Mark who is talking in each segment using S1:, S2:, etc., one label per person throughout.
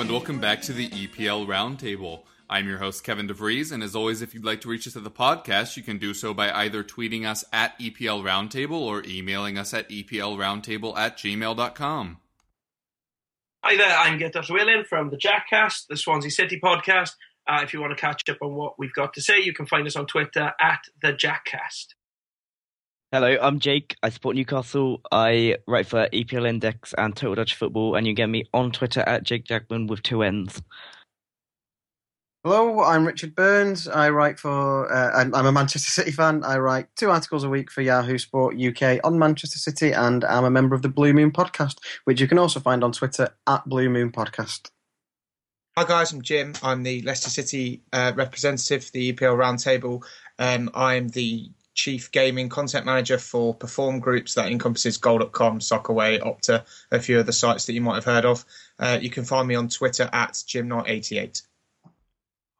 S1: And welcome back to the EPL Roundtable. I'm your host, Kevin DeVries, and as always, if you'd like to reach us at the podcast, you can do so by either tweeting us at EPL Roundtable or emailing us at EPLRoundtable at gmail.com.
S2: Hi there, I'm Getters Whelan from the Jackcast, the Swansea City podcast. Uh, if you want to catch up on what we've got to say, you can find us on Twitter at the Jackcast.
S3: Hello, I'm Jake. I support Newcastle. I write for EPL Index and Total Dutch Football, and you get me on Twitter at Jake Jackman with two N's.
S4: Hello, I'm Richard Burns. I write for. Uh, I'm, I'm a Manchester City fan. I write two articles a week for Yahoo Sport UK on Manchester City, and I'm a member of the Blue Moon Podcast, which you can also find on Twitter at Blue Moon Podcast.
S5: Hi guys, I'm Jim. I'm the Leicester City uh, representative for the EPL Roundtable. Um, I'm the chief gaming content manager for Perform Groups that encompasses Goal.com, Soccerway, Opta, a few other sites that you might have heard of. Uh, you can find me on Twitter at JimKnight88.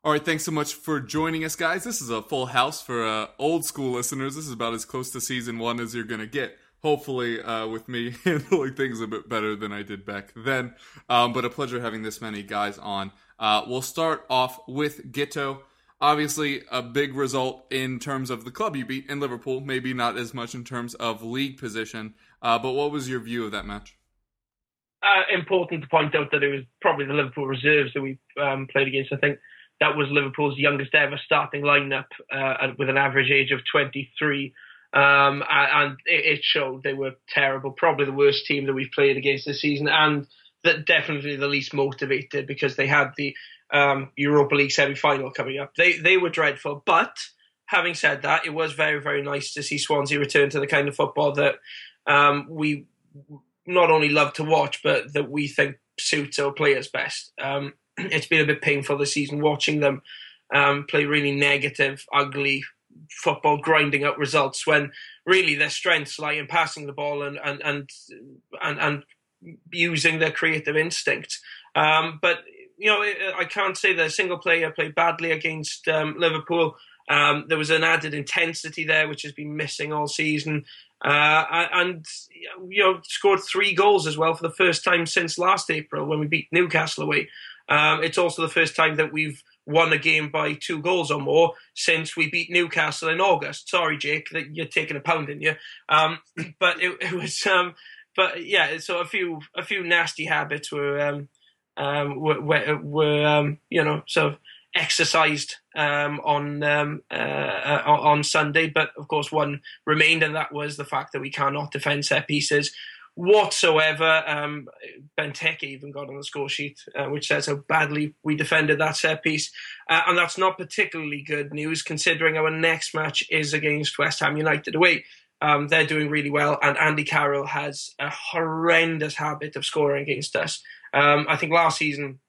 S1: All right, thanks so much for joining us, guys. This is a full house for uh, old school listeners. This is about as close to season one as you're going to get. Hopefully, uh, with me handling things a bit better than I did back then. Um, but a pleasure having this many guys on. Uh, we'll start off with Gitto. Obviously, a big result in terms of the club you beat in Liverpool. Maybe not as much in terms of league position. Uh, but what was your view of that match?
S2: Uh, important to point out that it was probably the Liverpool reserves that we um, played against. I think that was Liverpool's youngest ever starting lineup uh, with an average age of 23. Um, and it showed they were terrible, probably the worst team that we've played against this season, and that definitely the least motivated because they had the um, Europa League semi-final coming up. They they were dreadful, but having said that, it was very very nice to see Swansea return to the kind of football that um, we not only love to watch, but that we think suits our players best. Um, it's been a bit painful this season watching them um, play really negative, ugly football, grinding out results when really their strengths lie in passing the ball and and and and, and using their creative instinct. Um, but you know, I can't say that a single player played badly against um, Liverpool. Um, there was an added intensity there, which has been missing all season. Uh, and you know, scored three goals as well for the first time since last April when we beat Newcastle away. Um, it's also the first time that we've won a game by two goals or more since we beat Newcastle in August. Sorry, Jake, that you're taking a pound in you. Um, but it, it was, um, but yeah, so a few a few nasty habits were um, were, were, were um, you know sort of exercised um, on um, uh, uh, on Sunday, but of course one remained, and that was the fact that we cannot defend set pieces whatsoever. Um, Benteke even got on the score sheet, uh, which says how badly we defended that set piece, uh, and that's not particularly good news considering our next match is against West Ham United away. Um, they're doing really well, and Andy Carroll has a horrendous habit of scoring against us. Um, I think last season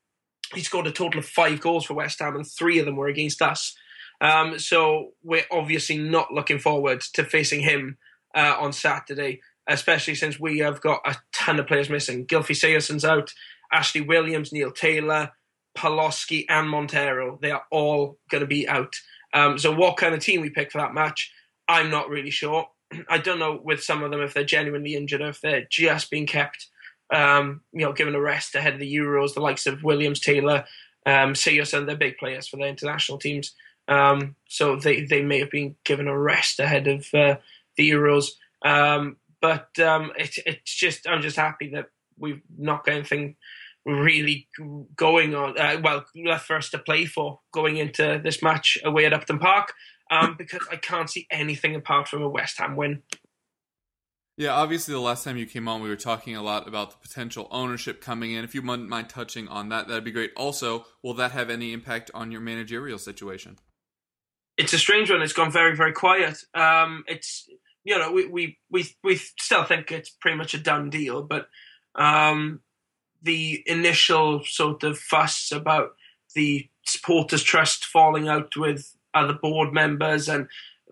S2: he scored a total of five goals for West Ham, and three of them were against us. Um, so we're obviously not looking forward to facing him uh, on Saturday, especially since we have got a ton of players missing. Gylfi Sigurdsson's out, Ashley Williams, Neil Taylor, Paloschi, and Montero. They are all going to be out. Um, so what kind of team we pick for that match, I'm not really sure. I don't know with some of them if they're genuinely injured or if they're just being kept um, you know, given a rest ahead of the Euros, the likes of Williams, Taylor, um, Sigurdsson, they're big players for their international teams. Um, so they, they may have been given a rest ahead of uh, the Euros. Um, but um, it, it's just, I'm just happy that we've not got anything really going on. Uh, well, left for us to play for going into this match away at Upton Park um, because I can't see anything apart from a West Ham win.
S1: Yeah, obviously, the last time you came on, we were talking a lot about the potential ownership coming in. If you wouldn't mind touching on that, that'd be great. Also, will that have any impact on your managerial situation?
S2: It's a strange one. It's gone very, very quiet. Um, it's you know we, we we we still think it's pretty much a done deal, but um, the initial sort of fuss about the supporters trust falling out with other board members and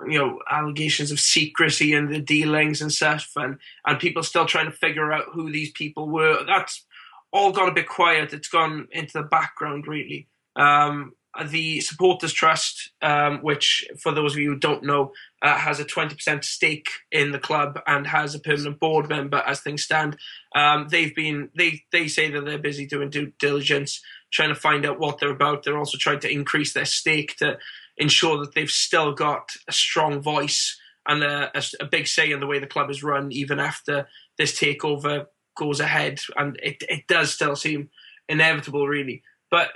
S2: you know allegations of secrecy and the dealings and stuff and and people still trying to figure out who these people were. That's all gone a bit quiet. It's gone into the background really. Um, the supporters trust um, which for those of you who don't know uh, has a 20% stake in the club and has a permanent board member as things stand. Um, they've been they they say that they're busy doing due diligence trying to find out what they're about. They're also trying to increase their stake to ensure that they've still got a strong voice and a, a, a, big say in the way the club is run, even after this takeover goes ahead. And it, it does still seem inevitable, really. But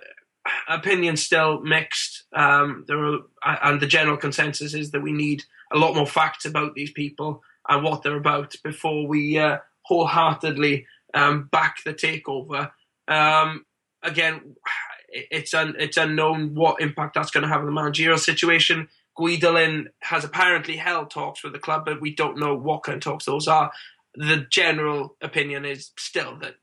S2: opinions still mixed. Um, there are, and the general consensus is that we need a lot more facts about these people and what they're about before we uh, wholeheartedly um, back the takeover. Um, again, it's un, it's unknown what impact that's going to have on the managerial situation. Guidolin has apparently held talks with the club, but we don't know what kind of talks those are. The general opinion is still that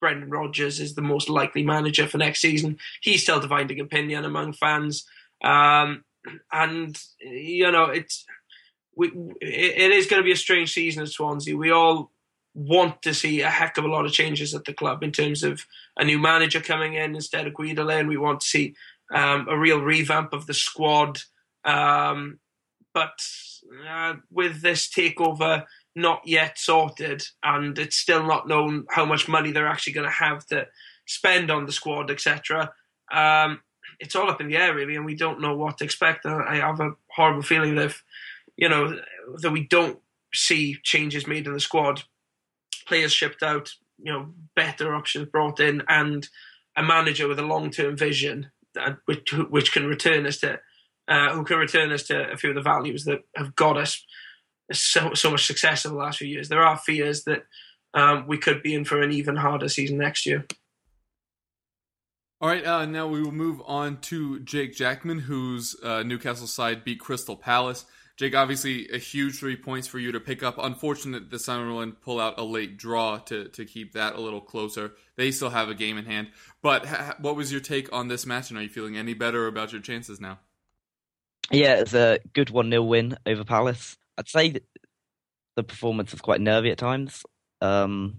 S2: Brendan Rodgers is the most likely manager for next season. He's still dividing opinion among fans, um, and you know it's we, it is going to be a strange season at Swansea. We all want to see a heck of a lot of changes at the club in terms of a new manager coming in instead of Guidolin. We want to see um, a real revamp of the squad. Um, but uh, with this takeover not yet sorted, and it's still not known how much money they're actually going to have to spend on the squad, etc. Um, it's all up in the air, really, and we don't know what to expect. I have a horrible feeling that, if, you know, that we don't see changes made in the squad players shipped out, you know, better options brought in, and a manager with a long term vision that, which which can return us to uh, who can return us to a few of the values that have got us so so much success over the last few years. There are fears that um, we could be in for an even harder season next year.
S1: All right, uh, now we will move on to Jake Jackman, whose uh, Newcastle side beat Crystal Palace. Jake, obviously a huge three points for you to pick up. Unfortunate the Sunderland pull out a late draw to, to keep that a little closer. They still have a game in hand. But ha- what was your take on this match, and are you feeling any better about your chances now?
S3: Yeah, it's a good 1 0 win over Palace. I'd say the performance was quite nervy at times. Um,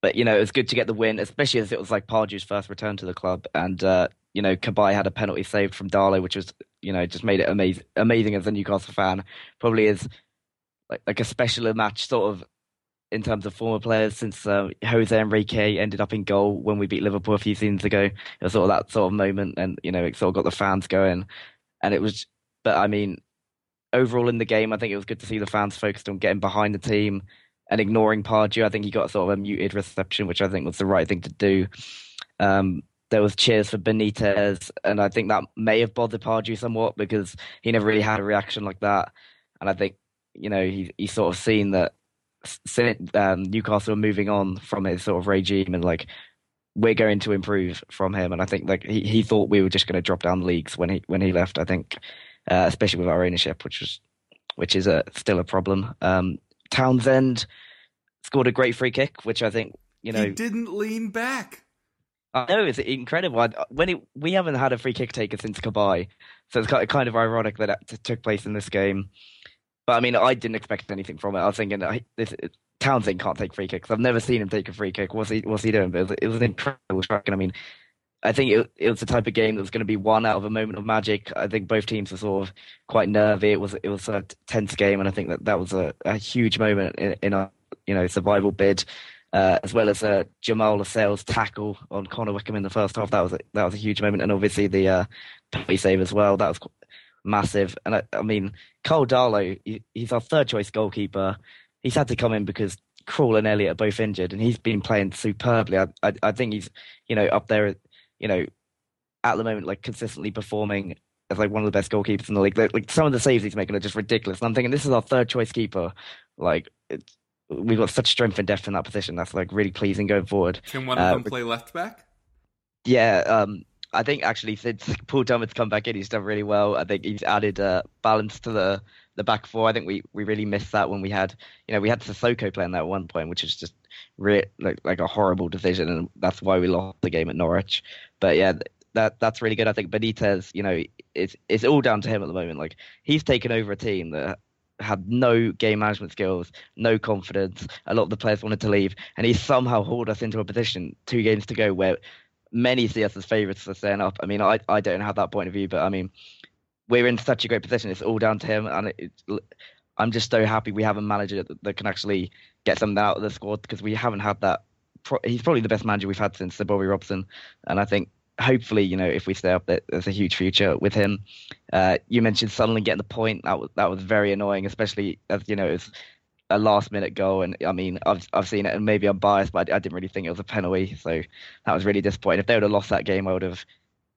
S3: but, you know, it was good to get the win, especially as it was like Pardew's first return to the club. And, uh, you know, Cabaye had a penalty saved from Darlow, which was you know just made it amazing amazing as a Newcastle fan. Probably is like like a special match sort of in terms of former players since uh, Jose Enrique ended up in goal when we beat Liverpool a few seasons ago. It was sort of that sort of moment, and you know it sort of got the fans going, and it was. But I mean, overall in the game, I think it was good to see the fans focused on getting behind the team and ignoring Pardew. I think he got sort of a muted reception, which I think was the right thing to do. Um, there was cheers for Benitez, and I think that may have bothered Pardew somewhat because he never really had a reaction like that. And I think you know he he sort of seen that um, Newcastle are moving on from his sort of regime and like we're going to improve from him. And I think like he, he thought we were just going to drop down leagues when he when he left. I think, uh, especially with our ownership, which was which is a still a problem. Um, Townsend scored a great free kick, which I think you know
S1: he didn't lean back.
S3: I know it's incredible. When it, we haven't had a free kick taker since Cabaye, so it's kind of ironic that it took place in this game. But I mean, I didn't expect anything from it. I was thinking this, Townsend can't take free kicks. I've never seen him take a free kick. What's he What's he doing? But it was, it was an incredible strike. And I mean, I think it, it was the type of game that was going to be one out of a moment of magic. I think both teams were sort of quite nervy. It was it was a tense game, and I think that that was a, a huge moment in, in our you know survival bid uh, as well as a Jamal Lascelles tackle on Connor Wickham in the first half. That was a, that was a huge moment, and obviously the uh, penalty save as well. That was massive. And I, I mean, Karl Darlow, he, he's our third choice goalkeeper. He's had to come in because Krul and Elliott are both injured, and he's been playing superbly. I, I, I think he's you know up there, you know, at the moment like consistently performing as like one of the best goalkeepers in the league. Like, like some of the saves he's making are just ridiculous. And I'm thinking this is our third choice keeper Like it's, we've got such strength and depth in that position. That's like really pleasing going forward.
S1: Can one of
S3: Uh,
S1: them play left back?
S3: Yeah, um, I think actually since Paul Thomas come back in, he's done really well. I think he's added uh, balance to the the back four. I think we, we really missed that when we had you know we had Sissoko playing there at one point, which was just re- like like a horrible decision, and that's why we lost the game at Norwich. But yeah, that that's really good. I think Benitez, you know, it's it's all down to him at the moment. Like he's taken over a team that had no game management skills, no confidence. A lot of the players wanted to leave, and he somehow hauled us into a position two games to go where many see us as favourites for staying up. I mean, I I don't have that point of view, but I mean, we're in such a great position. It's all down to him, and it, it's, I'm just so happy we have a manager that, that can actually get something out of the squad because we haven't had that. Pro- he's probably the best manager we've had since Sir Bobby Robson, and I think hopefully, you know, if we stay up, there, there's a huge future with him. Uh, you mentioned Sunderland getting the point. That was that was very annoying, especially as you know it's a last minute goal. And I mean, I've I've seen it, and maybe I'm biased, but I, I didn't really think it was a penalty. So that was really disappointing. If they would have lost that game, I would have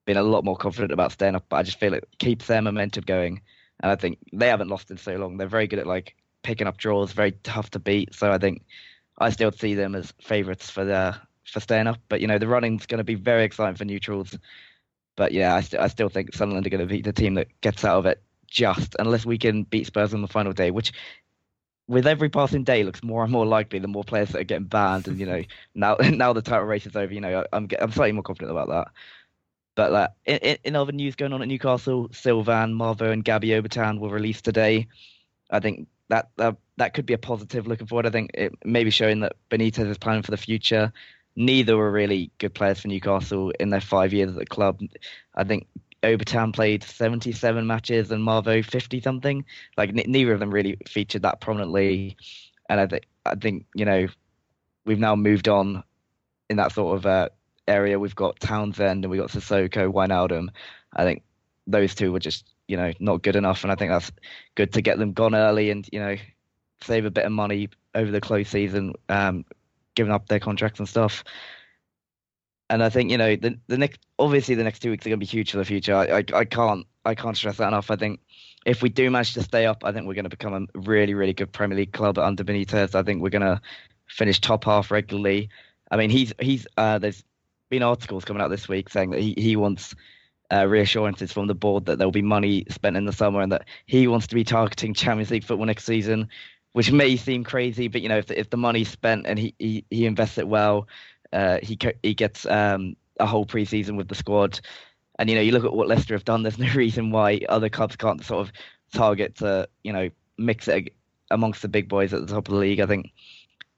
S3: been a lot more confident about staying up. But I just feel it keeps their momentum going, and I think they haven't lost in so long. They're very good at like picking up draws, very tough to beat. So I think I still see them as favourites for the for staying up. But you know, the running's going to be very exciting for neutrals. But yeah, I, st- I still think Sunderland are going to be the team that gets out of it just unless we can beat Spurs on the final day, which with every passing day looks more and more likely the more players that are getting banned and you know now now the title race is over you know I'm I'm slightly more confident about that but like in, in other news going on at Newcastle Sylvain Marveaux and Gabby Obertan were released today I think that that, that could be a positive looking forward I think it may be showing that Benitez is planning for the future neither were really good players for Newcastle in their five years at the club I think Obertan played 77 matches and Marveaux 50 something. Like n- neither of them really featured that prominently, and I think I think you know we've now moved on in that sort of uh, area. We've got Townsend and we've got Sissoko, Wijnaldum. I think those two were just you know not good enough, and I think that's good to get them gone early and you know save a bit of money over the close season, um, giving up their contracts and stuff and I think you know the the next obviously the next two weeks are going to be huge for the future. I, I I can't I can't stress that enough. I think if we do manage to stay up, I think we're going to become a really really good Premier League club under Benitez. I think we're going to finish top half regularly. I mean he's he's uh, there's been articles coming out this week saying that he he wants. Uh, reassurances from the board that there will be money spent in the summer and that he wants to be targeting Champions League football next season, which may seem crazy, but you know if the, if the money's spent and he, he, he invests it well, uh, he he gets um, a whole preseason with the squad, and you know you look at what Leicester have done. There's no reason why other clubs can't sort of target to you know mix it amongst the big boys at the top of the league. I think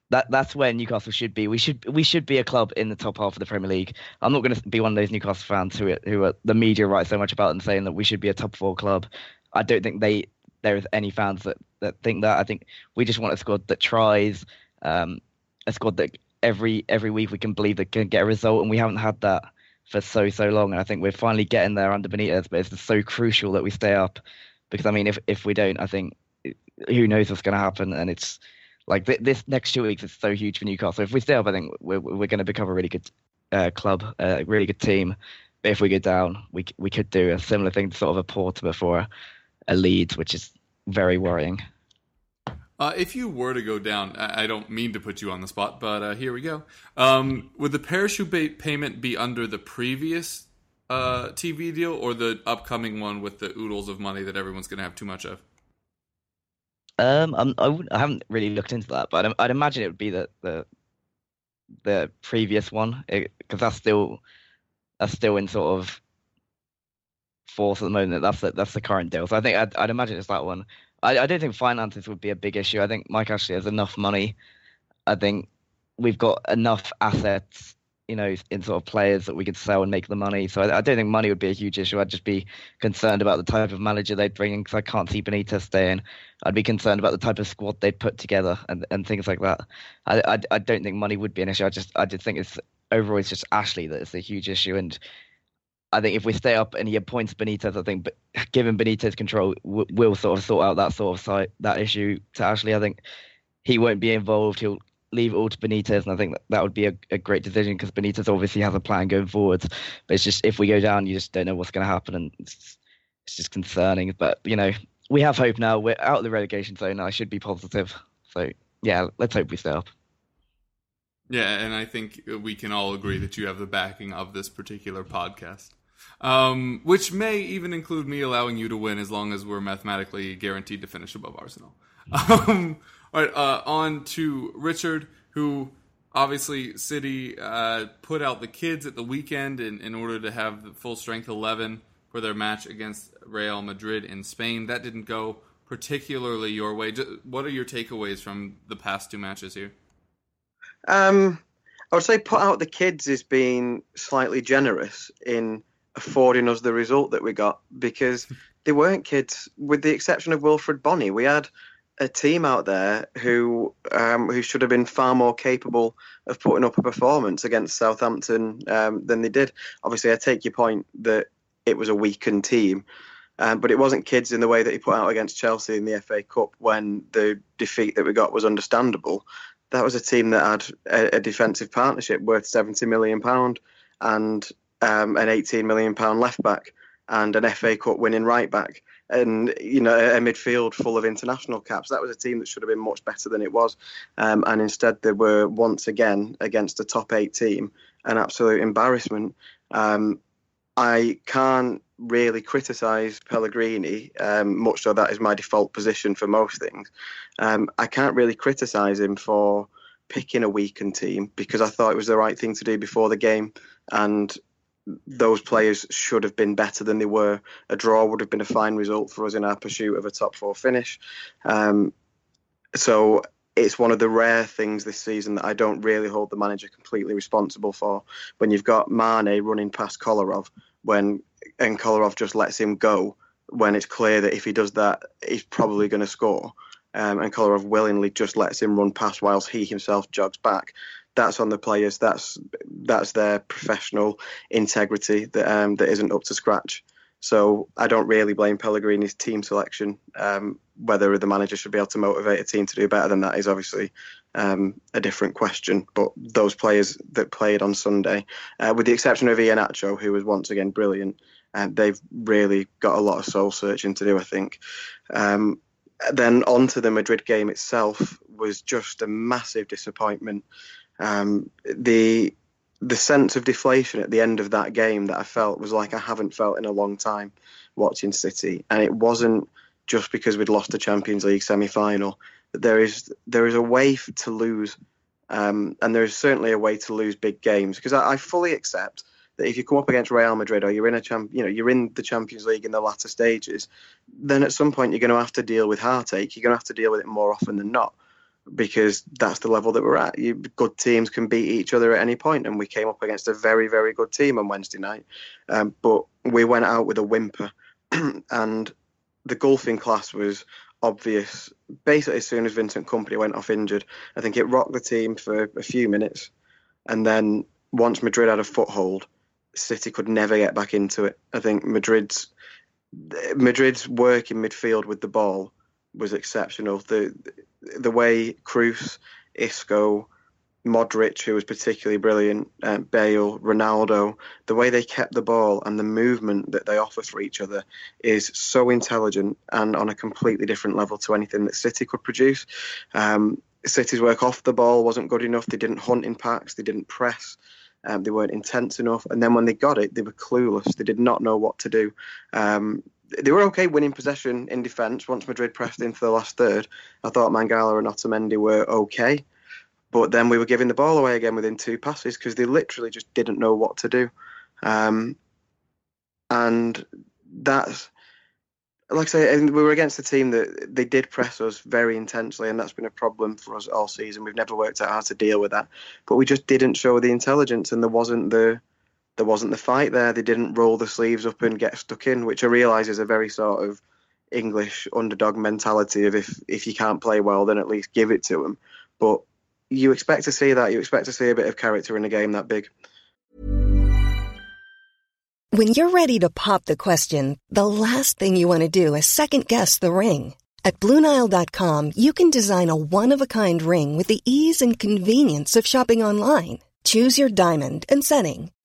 S3: that that's where Newcastle should be. We should we should be a club in the top half of the Premier League. I'm not going to be one of those Newcastle fans who who are the media write so much about and saying that we should be a top four club. I don't think they there is any fans that that think that. I think we just want a squad that tries, um, a squad that every every week we can believe that can get a result, and we haven't had that for so so long. And I think we're finally getting there under Benitez, but it's so crucial that we stay up because I mean, if if we don't, I think who knows what's going to happen, and it's like th- this next two weeks is so huge for Newcastle. If we stay up, I think we're we're going to become a really good uh, club, a really good team. But if we go down, we we could do a similar thing to sort of a Portsmouth before a Leeds, which is very worrying.
S1: Uh, if you were to go down, I, don't mean to put you on the spot, but uh, here we go. Um, would the parachute ba- payment be under the previous uh, TV deal or the upcoming one with the oodles of money that everyone's going to have too much of?
S3: Um, I'm, I, I haven't really looked into that, but I'd, I'd imagine it would be the the, the previous one because that's still that's still in sort of force at the moment. That's the, that's the current deal. So I think I'd, I'd imagine it's that one. I, I don't think finances would be a big issue. I think Mike Ashley has enough money. I think we've got enough assets, you know, in sort of players that we could sell and make the money. So I, I don't think money would be a huge issue. I'd just be concerned about the type of manager they'd bring in because I can't see Benitez staying. I'd be concerned about the type of squad they'd put together and, and things like that. I, I, I don't think money would be an issue. I just I just think it's overall it's just Ashley that is a huge issue and. I think if we stay up and he appoints Benitez, I think given Benitez control, we'll sort of sort out that sort of that issue to Ashley. I think he won't be involved. He'll leave it all to Benitez, and I think that, that would be a, a great decision because Benitez obviously has a plan going forwards. But it's just if we go down, you just don't know what's going to happen, and it's, it's just concerning. But you know, we have hope now. We're out of the relegation zone. I should be positive. So yeah, let's hope we stay up.
S1: Yeah, and I think we can all agree that you have the backing of this particular podcast. Um, which may even include me allowing you to win as long as we're mathematically guaranteed to finish above Arsenal. Um, all right, uh, on to Richard, who obviously City uh, put out the kids at the weekend in, in order to have the full strength 11 for their match against Real Madrid in Spain. That didn't go particularly your way. What are your takeaways from the past two matches here?
S4: Um, I would say put out the kids is being slightly generous in affording us the result that we got because they weren't kids, with the exception of Wilfried Bony. We had a team out there who um, who should have been far more capable of putting up a performance against Southampton um, than they did. Obviously, I take your point that it was a weakened team, um, but it wasn't kids in the way that he put out against Chelsea in the FA Cup when the defeat that we got was understandable. That was a team that had a, a defensive partnership worth seventy million pound and um, an eighteen million pound left back and an FA Cup winning right back and you know a midfield full of international caps. That was a team that should have been much better than it was, um, and instead they were once again against a top eight team, an absolute embarrassment. Um, I can't really criticise Pellegrini, um, much though that is my default position for most things. Um, I can't really criticise him for picking a weakened team because I thought it was the right thing to do before the game, and those players should have been better than they were. A draw would have been a fine result for us in our pursuit of a top four finish. Um, so it's one of the rare things this season that I don't really hold the manager completely responsible for. When you've got Mane running past Kolarov, when and Kolarov just lets him go, when it's clear that if he does that, he's probably going to score. Um, and Kolarov willingly just lets him run past whilst he himself jogs back that's on the players. That's that's their professional integrity that um, that isn't up to scratch. So I don't really blame Pellegrini's team selection. Um, whether the manager should be able to motivate a team to do better than that is obviously um, a different question. But those players that played on Sunday, uh, with the exception of Iheanacho, who was once again brilliant, uh, they've really got a lot of soul searching to do. I think. Um, then on to the Madrid game itself was just a massive disappointment. Um, the the sense of deflation at the end of that game that I felt was like I haven't felt in a long time watching City, and it wasn't just because we'd lost the Champions League semi-final. There is there is a way to lose, um, and there is certainly a way to lose big games because I, I, fully accept that if you come up against Real Madrid or you're in a champ, you know you're in the Champions League in the latter stages, then at some point you're going to have to deal with heartache. You're going to have to deal with it more often than not because that's the level that we're at. You, good teams can beat each other at any point, and we came up against a very, very good team on Wednesday night. Um, but we went out with a whimper, and the golfing class was obvious. Basically, as soon as Vincent Kompany went off injured, I think it rocked the team for a few minutes, and then once Madrid had a foothold, City could never get back into it. I think Madrid's Madrid's work in midfield with the ball was exceptional. The the way Kroos, Isco, Modric, who was particularly brilliant, uh, Bale, Ronaldo, the way they kept the ball and the movement that they offer for each other is so intelligent and on a completely different level to anything that City could produce. Um, City's work off the ball wasn't good enough. They didn't hunt in packs. They didn't press. Um, they weren't intense enough. And then when they got it, they were clueless. They did not know what to do. Um, they were okay winning possession in defence once Madrid pressed into the last third. I thought Mangala and Otamendi were okay, but then we were giving the ball away again within two passes because they literally just didn't know what to do. Um, and that's like I say, we were against a team that they did press us very intensely, and that's been a problem for us all season. We've never worked out how to deal with that, but we just didn't show the intelligence, and there wasn't the there wasn't the fight there. They didn't roll the sleeves up and get stuck in, which I realise is a very sort of English underdog mentality of if if you can't play well, then at least give it to them. But you expect to see that. You expect to see a bit of character in a game that big.
S6: When you're ready to pop the question, the last thing you want to do is second guess the ring. At BlueNile.com, you can design a one of a kind ring with the ease and convenience of shopping online. Choose your diamond and setting.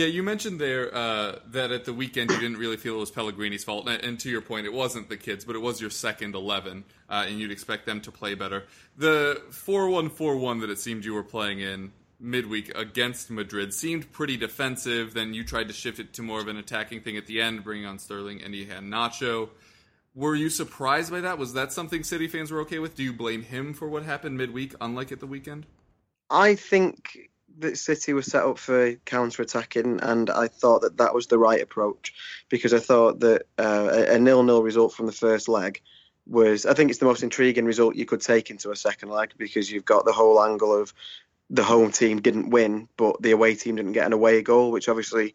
S1: Yeah, you mentioned there uh, that at the weekend you didn't really feel it was Pellegrini's fault, and, and to your point, it wasn't the kids, but it was your second eleven, uh, and you'd expect them to play better. The four-one-four-one that it seemed you were playing in midweek against Madrid seemed pretty defensive. Then you tried to shift it to more of an attacking thing at the end, bringing on Sterling and you had Nacho. Were you surprised by that? Was that something City fans were okay with? Do you blame him for what happened midweek, unlike at the weekend?
S4: I think that City was set up for counter attacking, and I thought that that was the right approach because I thought that uh, a nil nil result from the first leg was, I think it's the most intriguing result you could take into a second leg because you've got the whole angle of the home team didn't win, but the away team didn't get an away goal, which obviously,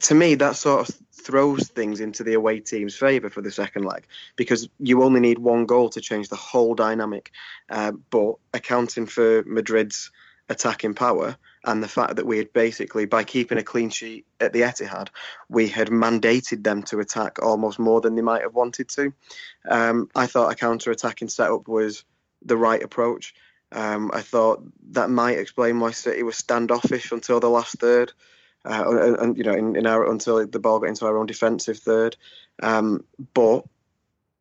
S4: to me, that sort of throws things into the away team's favour for the second leg because you only need one goal to change the whole dynamic. Uh, but accounting for Madrid's attacking power and the fact that we had basically, by keeping a clean sheet at the Etihad, we had mandated them to attack almost more than they might have wanted to. Um, I thought a counter attacking setup was the right approach. Um, I thought that might explain why City was standoffish until the last third, uh, and, and, you know, in, in, our until the ball got into our own defensive third. Um, but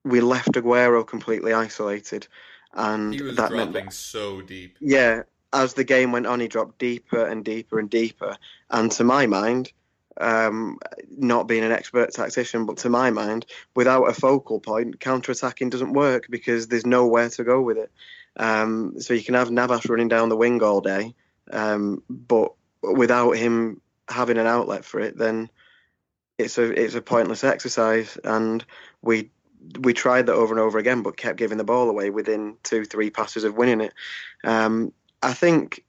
S4: we left Aguero completely isolated, and
S1: he was
S4: that
S1: dropping
S4: meant
S1: so deep.
S4: Yeah, as the game went on, he dropped deeper and deeper and deeper. And to my mind, um, not being an expert tactician, but to my mind, without a focal point, counter attacking doesn't work because there's nowhere to go with it. Um, so you can have Navas running down the wing all day, um, but without him having an outlet for it, then it's a it's a pointless exercise. And we we tried that over and over again, but kept giving the ball away within two three passes of winning it. Um, I think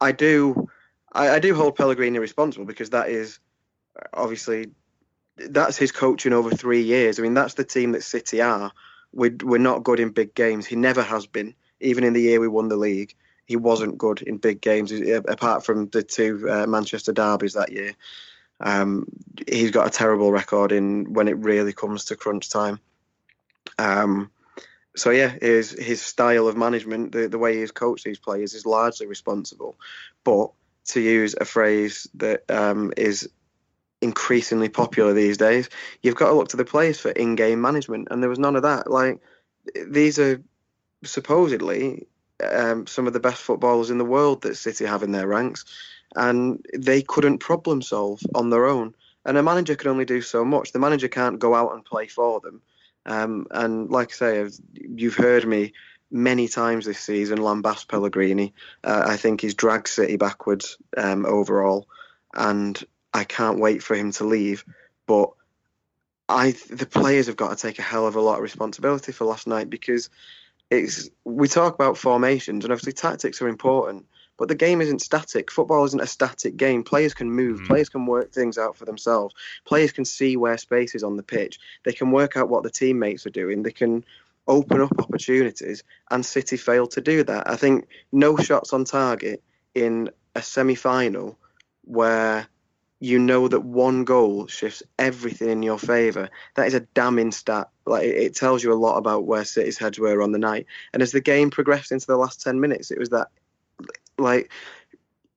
S4: I do I, I do hold Pellegrini responsible because that is obviously that's his coaching over three years. I mean, that's the team that City are. We're, we're not good in big games. He never has been even in the year we won the league, he wasn't good in big games, apart from the two uh, Manchester derbies that year. Um, he's got a terrible record in when it really comes to crunch time. Um, so yeah, his his style of management, the the way he's coached these players, is largely responsible. But to use a phrase that um, is increasingly popular these days, you've got to look to the players for in-game management, and there was none of that. Like these are supposedly um, some of the best footballers in the world that City have in their ranks, and they couldn't problem solve on their own. And a manager can only do so much. The manager can't go out and play for them. Um, and like I say, you've heard me many times this season lambast Pellegrini. Uh, I think he's dragged City backwards um, overall, and I can't wait for him to leave. But I, the players have got to take a hell of a lot of responsibility for last night because it's we talk about formations and obviously tactics are important, but the game isn't static. Football isn't a static game. Players can move. Mm. Players can work things out for themselves. Players can see where space is on the pitch. They can work out what the teammates are doing. They can open up opportunities, and City failed to do that. I think no shots on target in a semi-final where you know that one goal shifts everything in your favour. That is a damning stat. Like it, tells you a lot about where City's heads were on the night. And as the game progressed into the last ten minutes, it was that like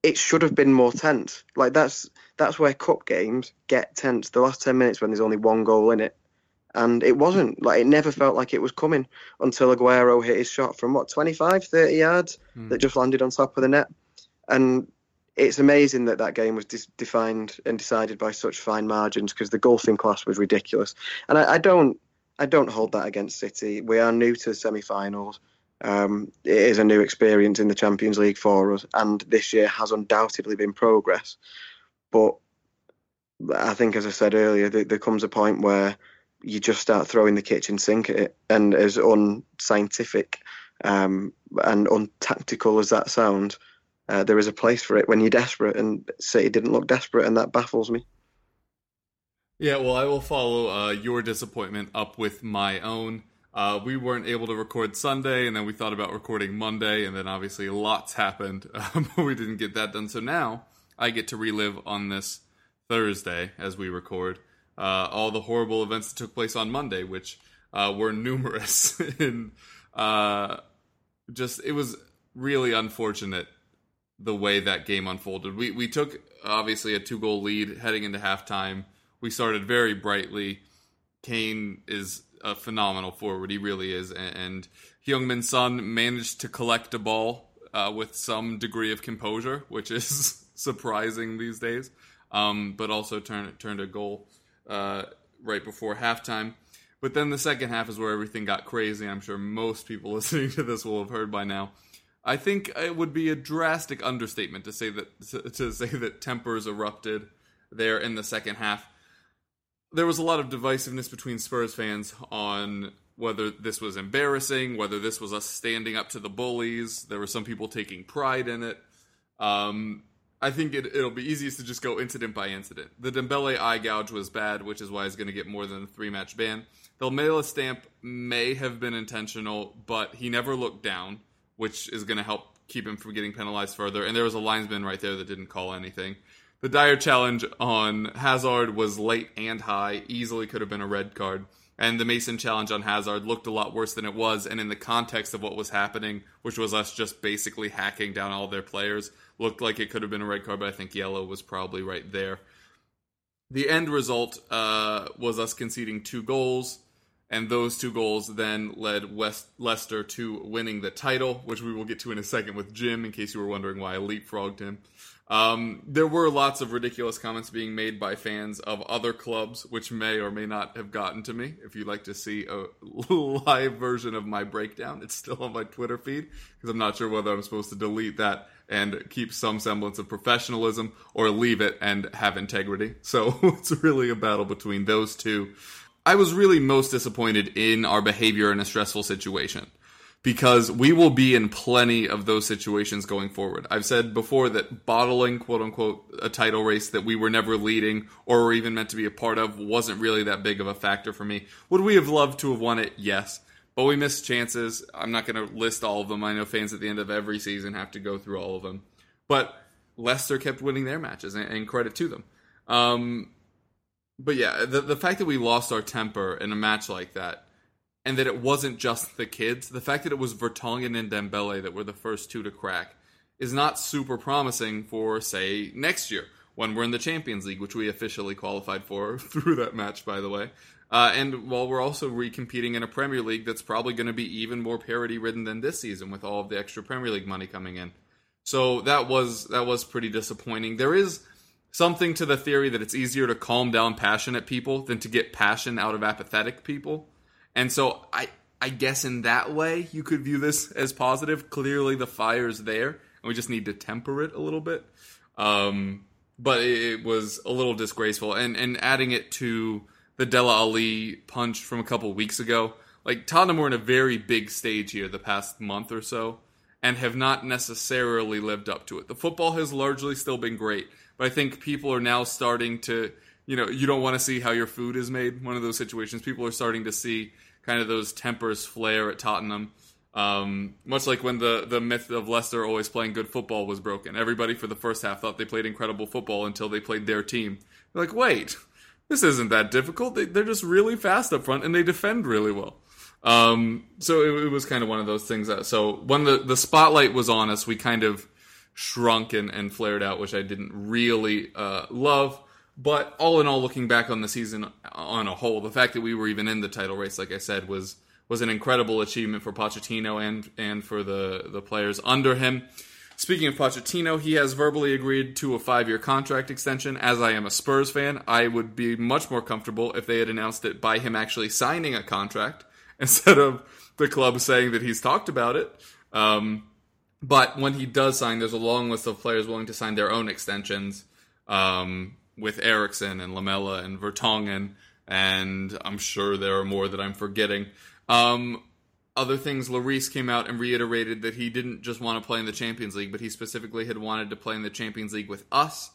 S4: it should have been more tense. Like that's that's where cup games get tense. The last ten minutes when there's only one goal in it. And it wasn't like it never felt like it was coming until Aguero hit his shot from what 25, 30 yards mm. that just landed on top of the net. And it's amazing that that game was defined and decided by such fine margins because the golfing class was ridiculous. And I, I, don't, I don't hold that against City. We are new to the semi-finals. Um, it is a new experience in the Champions League for us, and this year has undoubtedly been progress. But I think, as I said earlier, there, there comes a point where
S7: you just start throwing the kitchen sink at it. And as unscientific um, and untactical as that sounds, uh, there is a place for it when you're desperate. And City didn't look desperate, and that baffles me.
S1: Yeah, well, I will follow uh, your disappointment up with my own. Uh, we weren't able to record Sunday, and then we thought about recording Monday, and then obviously lots happened, um, we didn't get that done. So now I get to relive on this Thursday as we record uh, all the horrible events that took place on Monday, which uh, were numerous. and uh, just it was really unfortunate the way that game unfolded. We we took obviously a two goal lead heading into halftime. We started very brightly. Kane is a phenomenal forward. He really is. And Heung-min Son managed to collect a ball uh, with some degree of composure, which is surprising these days. Um, but also turned turned a goal uh, right before halftime. But then the second half is where everything got crazy. I'm sure most people listening to this will have heard by now. I think it would be a drastic understatement to say that to say that tempers erupted there in the second half there was a lot of divisiveness between Spurs fans on whether this was embarrassing, whether this was us standing up to the bullies. There were some people taking pride in it. Um, I think it, will be easiest to just go incident by incident. The Dembele eye gouge was bad, which is why he's going to get more than a three match ban. The Lamela stamp may have been intentional, but he never looked down, which is going to help keep him from getting penalized further. And there was a linesman right there that didn't call anything. The Dier challenge on Hazard was late and high, easily could have been a red card. And the Mason challenge on Hazard looked a lot worse than it was, and in the context of what was happening, which was us just basically hacking down all their players, looked like it could have been a red card, but I think yellow was probably right there. The end result uh, was us conceding two goals, and those two goals then led West Leicester to winning the title, which we will get to in a second with Jim, in case you were wondering why I leapfrogged him. Um, there were lots of ridiculous comments being made by fans of other clubs, which may or may not have gotten to me. If you'd like to see a live version of my breakdown, it's still on my Twitter feed because I'm not sure whether I'm supposed to delete that and keep some semblance of professionalism or leave it and have integrity. So it's really a battle between those two. I was really most disappointed in our behavior in a stressful situation because we will be in plenty of those situations going forward. I've said before that bottling, quote unquote, a title race that we were never leading or were even meant to be a part of wasn't really that big of a factor for me. Would we have loved to have won it? Yes. But we missed chances. I'm not going to list all of them. I know fans at the end of every season have to go through all of them. But Leicester kept winning their matches, and, credit to them. Um, but yeah, the, the fact that we lost our temper in a match like that and that it wasn't just the kids. The fact that it was Vertonghen and Dembele that were the first two to crack is not super promising for, say, next year when we're in the Champions League, which we officially qualified for through that match, by the way. Uh, and while we're also recompeting in a Premier League that's probably going to be even more parity ridden than this season with all of the extra Premier League money coming in. So that was that was pretty disappointing. There is something to the theory that it's easier to calm down passionate people than to get passion out of apathetic people. And so I I guess in that way you could view this as positive. Clearly the fire's there, and we just need to temper it a little bit. Um, but it was a little disgraceful, and and adding it to the Dele Alli punch from a couple weeks ago. Like Tottenham were in a very big stage here the past month or so, and have not necessarily lived up to it. The football has largely still been great, but I think people are now starting to you know, you don't want to see how your food is made. One of those situations. People are starting to see kind of those tempers flare at Tottenham. Um, much like when the, the myth of Leicester always playing good football was broken. Everybody for the first half thought they played incredible football until they played their team. They're like, wait, this isn't that difficult. They, are just really fast up front and they defend really well. Um, so it, it, was kind of one of those things. That, so when the, the spotlight was on us, we kind of shrunk and, and flared out, which I didn't really uh, love. But all in all, looking back on the season on a whole, the fact that we were even in the title race, like I said, was was an incredible achievement for Pochettino and and for the the players under him. Speaking of Pochettino, he has verbally agreed to a five year contract extension. As I am a Spurs fan, I would be much more comfortable if they had announced it by him actually signing a contract instead of the club saying that he's talked about it. Um, but when he does sign, there's a long list of players willing to sign their own extensions. Um, with Eriksen and Lamela and Vertonghen and I'm sure there are more that I'm forgetting. Um, other things, Lloris came out and reiterated that he didn't just want to play in the Champions League, but he specifically had wanted to play in the Champions League with us.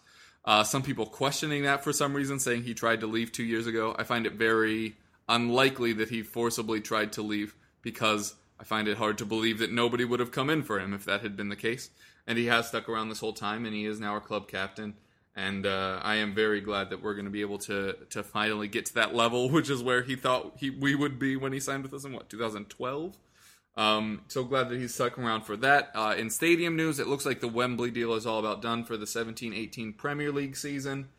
S1: Uh, some people questioning that for some reason, saying he tried to leave two years ago. I find it very unlikely that he forcibly tried to leave because I find it hard to believe that nobody would have come in for him if that had been the case. And he has stuck around this whole time, and he is now our club captain. And uh, I am very glad that we're going to be able to to finally get to that level, which is where he thought he we would be when he signed with us in what 2012. Um, so glad that he's stuck around for that. Uh, in stadium news, it looks like the Wembley deal is all about done for the 17-18 Premier League season.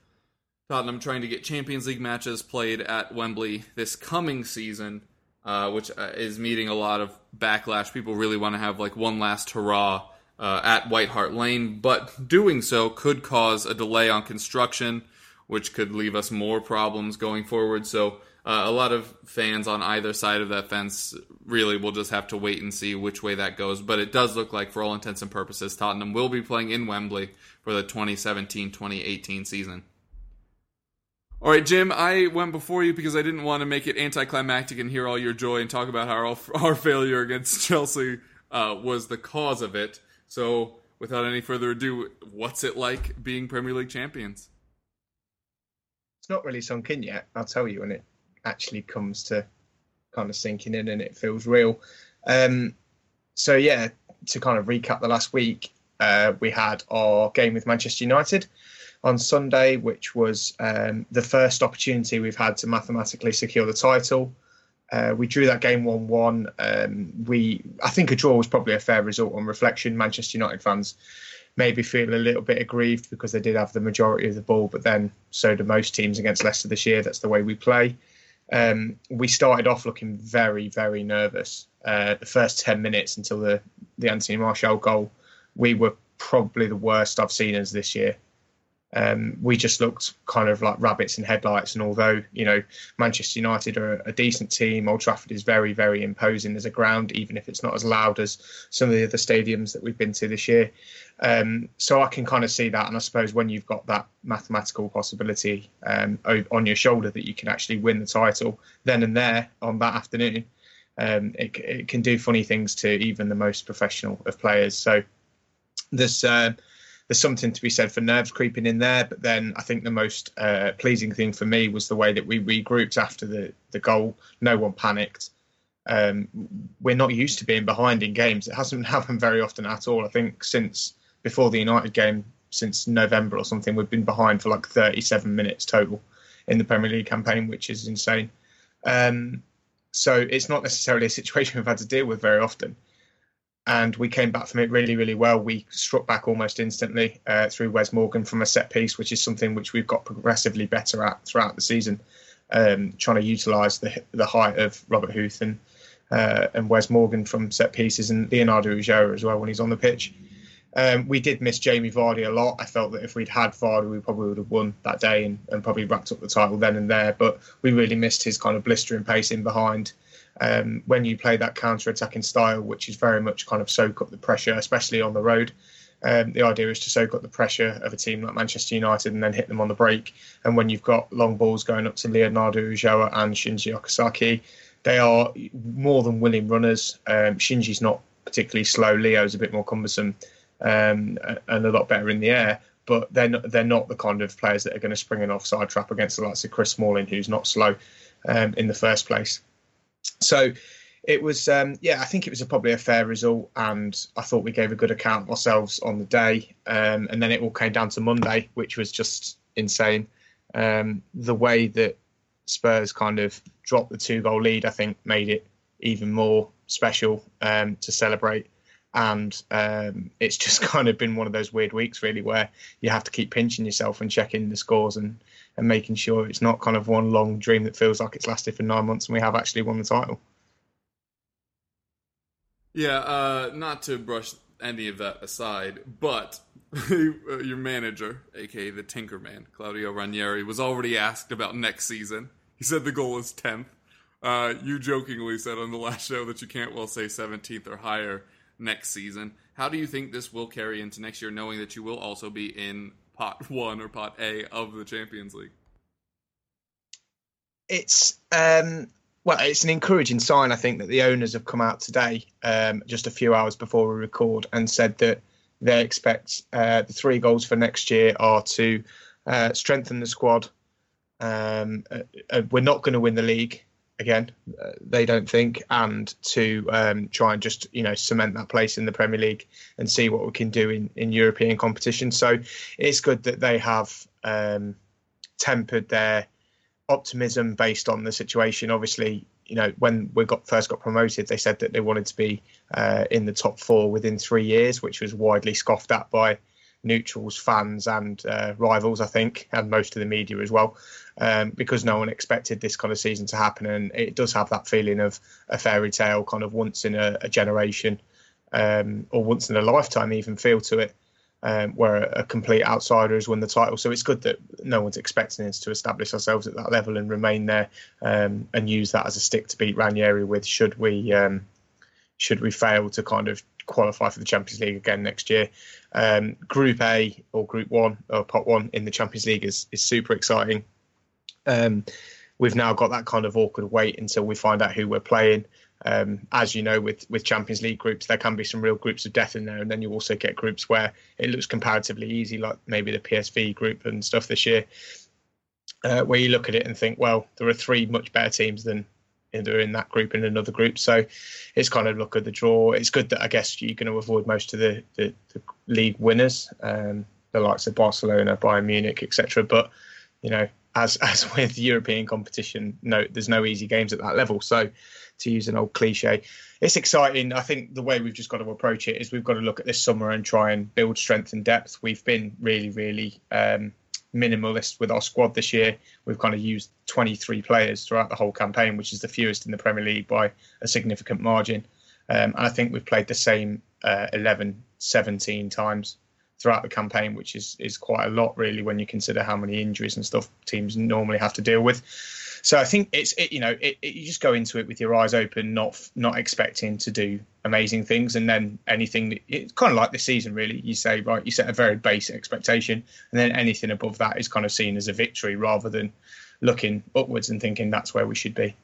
S1: Tottenham trying to get Champions League matches played at Wembley this coming season, uh, which uh, is meeting a lot of backlash. People really want to have like one last hurrah uh, at White Hart Lane, but doing so could cause a delay on construction, which could leave us more problems going forward. So uh, a lot of fans on either side of that fence really will just have to wait and see which way that goes. But it does look like, for all intents and purposes, Tottenham will be playing in Wembley for the 2017 2018 season. All right, Jim, I went before you because I didn't want to make it anticlimactic and hear all your joy and talk about how our, our failure against Chelsea uh, was the cause of it. So, without any further ado, what's it like being Premier League champions?
S5: It's not really sunk in yet. I'll tell you when it actually comes to kind of sinking in and it feels real. Um, so, yeah, to kind of recap the last week, uh, we had our game with Manchester United on Sunday, which was um, the first opportunity we've had to mathematically secure the title. Uh, we drew that game one-one. Um, we, I think, a draw was probably a fair result on reflection. Manchester United fans maybe feel a little bit aggrieved because they did have the majority of the ball, but then so do most teams against Leicester this year. That's the way we play. Um, we started off looking very, very nervous. Uh, the first ten minutes until the the Anthony Martial goal, we were probably the worst I've seen us this year. Um, we just looked kind of like rabbits in headlights. And although you know Manchester United are a decent team, Old Trafford is very, very imposing as a ground, even if it's not as loud as some of the other stadiums that we've been to this year. Um, so I can kind of see that, and I suppose when you've got that mathematical possibility um, on your shoulder that you can actually win the title then and there on that afternoon, um, it, it, can do funny things to even the most professional of players. So this. uh, there's something to be said for nerves creeping in there. But then I think the most uh, pleasing thing for me was the way that we regrouped after the the goal. No one panicked. Um, we're not used to being behind in games. It hasn't happened very often at all. I think since before the United game, since November or something, we've been behind for like 37 minutes total in the Premier League campaign, which is insane. Um, so it's not necessarily a situation we've had to deal with very often and we came back from it really, really well. We struck back almost instantly uh, through Wes Morgan from a set piece, which is something which we've got progressively better at throughout the season, um, trying to utilise the the height of Robert Huth and, uh, and Wes Morgan from set pieces and Leonardo Ulloa as well when he's on the pitch. Um, we did miss Jamie Vardy a lot. I felt that if we'd had Vardy, we probably would have won that day and, and probably wrapped up the title then and there. But we really missed his kind of blistering pace in behind um, when you play that counter-attacking style, which is very much kind of soak up the pressure, especially on the road. Um, the idea is to soak up the pressure of a team like Manchester United and then hit them on the break. And when you've got long balls going up to Leonardo Ulloa and Shinji Okazaki, they are more than willing runners. Um, Shinji's not particularly slow. Leo's a bit more cumbersome um, and a lot better in the air. But they're not, they're not the kind of players that are going to spring an offside trap against the likes of Chris Smalling, who's not slow um, in the first place. So it was, um, yeah, I think it was a, probably a fair result, and I thought we gave a good account of ourselves on the day. Um, and then it all came down to Monday, which was just insane. Um, the way that Spurs kind of dropped the two goal lead, I think, made it even more special um, to celebrate. And um, it's just kind of been one of those weird weeks, really, where you have to keep pinching yourself and checking the scores and and making sure it's not kind of one long dream that feels like it's lasted for nine months and we have actually won the title.
S1: Yeah, uh, not to brush any of that aside, but your manager, aka the Tinker Man, Claudio Ranieri, was already asked about next season. He said the goal is 10th. Uh, you jokingly said on the last show that you can't well say 17th or higher next season. How do you think this will carry into next year, knowing that you will also be in pot one or pot A of the Champions League?
S5: it's um, well, it's an encouraging sign. I think that the owners have come out today, um, just a few hours before we record, and said that they expect uh, the three goals for next year are to uh, strengthen the squad. Um, uh, uh, we're not going to win the league again. Uh, they don't think, and to um, try and just you know cement that place in the Premier League and see what we can do in in European competition. So it's good that they have um, tempered their optimism based on the situation. Obviously, you know when we got first got promoted, they said that they wanted to be uh, in the top four within three years, which was widely scoffed at by neutrals, fans, and uh, rivals, I think, and most of the media as well um, because no one expected this kind of season to happen. And it does have that feeling of a fairy tale, kind of once in a, a generation um, or once in a lifetime, even feel to it. Um, where a, a, complete outsider has won the title. So it's good that no one's expecting us to establish ourselves at that level and remain there um, and use that as a stick to beat Ranieri with. Should we um, should we fail to kind of qualify for the Champions League again next year? Um, Group A or Group One or Pot One in the Champions League is is super exciting. Um, we've now got that kind of awkward wait until we find out who we're playing. Um, as you know, with with Champions League groups, there can be some real groups of death in there, and then you also get groups where it looks comparatively easy, like maybe the PSV group and stuff this year, uh, where you look at it and think, well, there are three much better teams than they're in that group in another group. So it's kind of look at the draw. It's good that I guess you're going to avoid most of the the, the league winners, um, the likes of Barcelona, Bayern Munich, etc. But you know, as as with European competition, no, there's no easy games at that level. So, to use an old cliche, it's exciting. I think the way we've just got to approach it is we've got to look at this summer and try and build strength and depth. We've been really, really um, minimalist with our squad this year. We've kind of used 23 players throughout the whole campaign, which is the fewest in the Premier League by a significant margin. Um, and I think we've played the same uh, 11, 17 times throughout the campaign, which is is quite a lot really when you consider how many injuries and stuff teams normally have to deal with. So I think it's it, you know it, it, you just go into it with your eyes open, not not expecting to do amazing things, and then anything it's kind of like this season really. You say right, you set a very basic expectation, and then anything above that is kind of seen as a victory rather than looking upwards and thinking that's where we should be.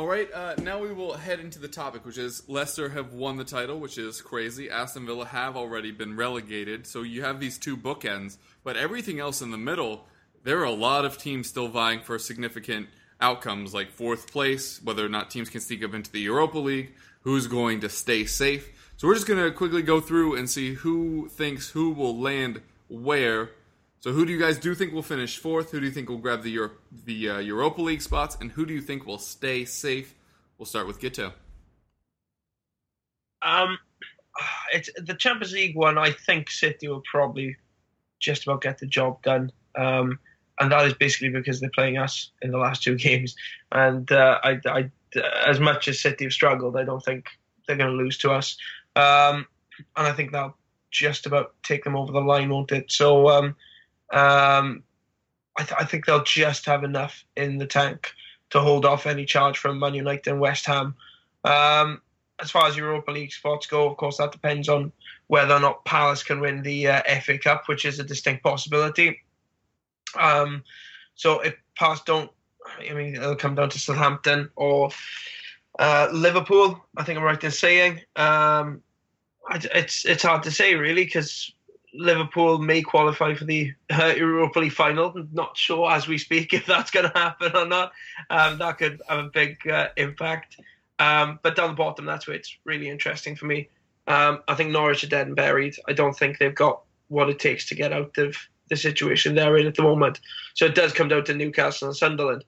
S1: All right, uh, now we will head into the topic, which is Leicester have won the title, which is crazy. Aston Villa have already been relegated, so you have these two bookends, but everything else in the middle, there are a lot of teams still vying for significant outcomes, like fourth place, whether or not teams can sneak up into the Europa League, who's going to stay safe. So we're just going to quickly go through and see who thinks who will land where so who do you guys do think will finish fourth? Who do you think will grab the Euro- the uh, Europa League spots? And who do you think will stay safe? We'll start with Guto.
S2: Um, it's the Champions League one. I think City will probably just about get the job done. Um, and that is basically because they're playing us in the last two games. And uh, I, I, as much as City have struggled, I don't think they're going to lose to us. Um, and I think that'll just about take them over the line, won't it? So um, um, I, th- I, think they'll just have enough in the tank to hold off any charge from Man United and West Ham. Um, as far as Europa League spots go, of course, that depends on whether or not Palace can win the uh, FA Cup, which is a distinct possibility. Um, so if Palace don't, I mean, it'll come down to Southampton or uh, Liverpool. I think I'm right in saying. Um, it's it's hard to say really because Liverpool may qualify for the Europa League final. Not sure as we speak if that's going to happen or not. Um, that could have a big uh, impact. Um, but down the bottom, that's where it's really interesting for me. Um, I think Norwich are dead and buried. I don't think they've got what it takes to get out of the situation they're in at the moment. So it does come down to Newcastle and Sunderland.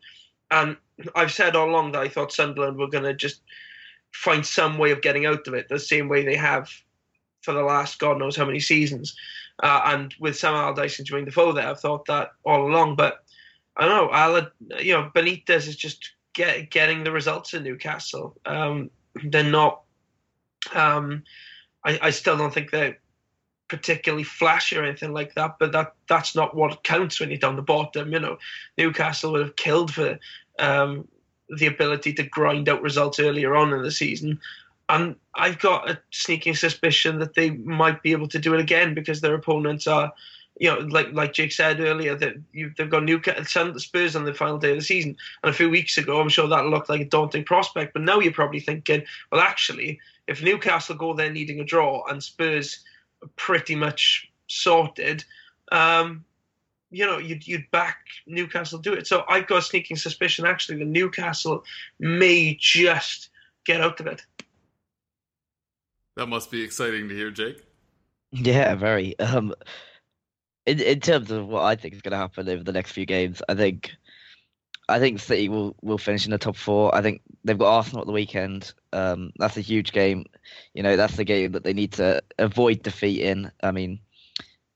S2: And I've said all along that I thought Sunderland were going to just find some way of getting out of it, the same way they have for the last God knows how many seasons. Uh, and with Sam Allardyce and Jermaine Defoe there, I've thought that all along. But I don't know, Al, you know, Benitez is just get, getting the results in Newcastle. Um, they're not. Um, I, I still don't think they're particularly flashy or anything like that, but that that's not what counts when you're down the bottom. You know, Newcastle would have killed for um, the ability to grind out results earlier on in the season. And I've got a sneaking suspicion that they might be able to do it again because their opponents are you know, like like Jake said earlier, that you, they've got Newcastle Spurs on the final day of the season. And a few weeks ago, I'm sure that looked like a daunting prospect. But now you're probably thinking, well, actually, if Newcastle go there needing a draw and Spurs pretty much sorted, um, you know, you'd, you'd back Newcastle do it. So I've got a sneaking suspicion, actually, that Newcastle may just get out of it.
S1: That must be exciting to hear, Jake.
S3: Yeah, very. Um, in in terms of what I think is going to happen over the next few games, I think I think City will will finish in the top four. I think they've got Arsenal at the weekend. Um, that's a huge game. You know, that's the game that they need to avoid defeat in. I mean,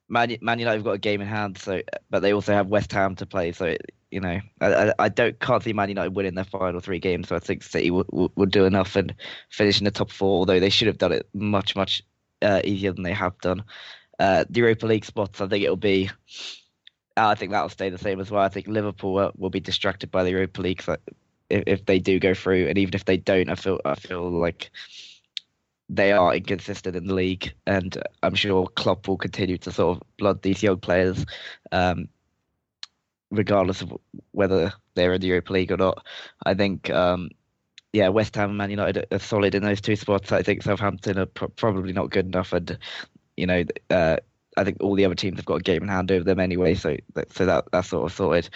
S3: Man, Man United have got a game in hand, so but they also have West Ham to play. So it, you know, I, I don't can't see Man United winning their final three games. So I think City will, will, do enough and finish in the top four. Although they should have done it much much uh, easier than they have done. Uh, the Europa League spots, I think it'll be. I think that'll stay the same as well. I think Liverpool will, will be distracted by the Europa League if, if they do go through, and even if they don't, I feel I feel like they are inconsistent in the league, and I'm sure Klopp will continue to sort of blood these young players, um, regardless of whether they're in the Europa League or not. I think, um, yeah, West Ham and Man United are solid in those two spots. I think Southampton are pro- probably not good enough, and you know, uh, I think all the other teams have got a game in hand over them anyway, so so that that's sort of sorted.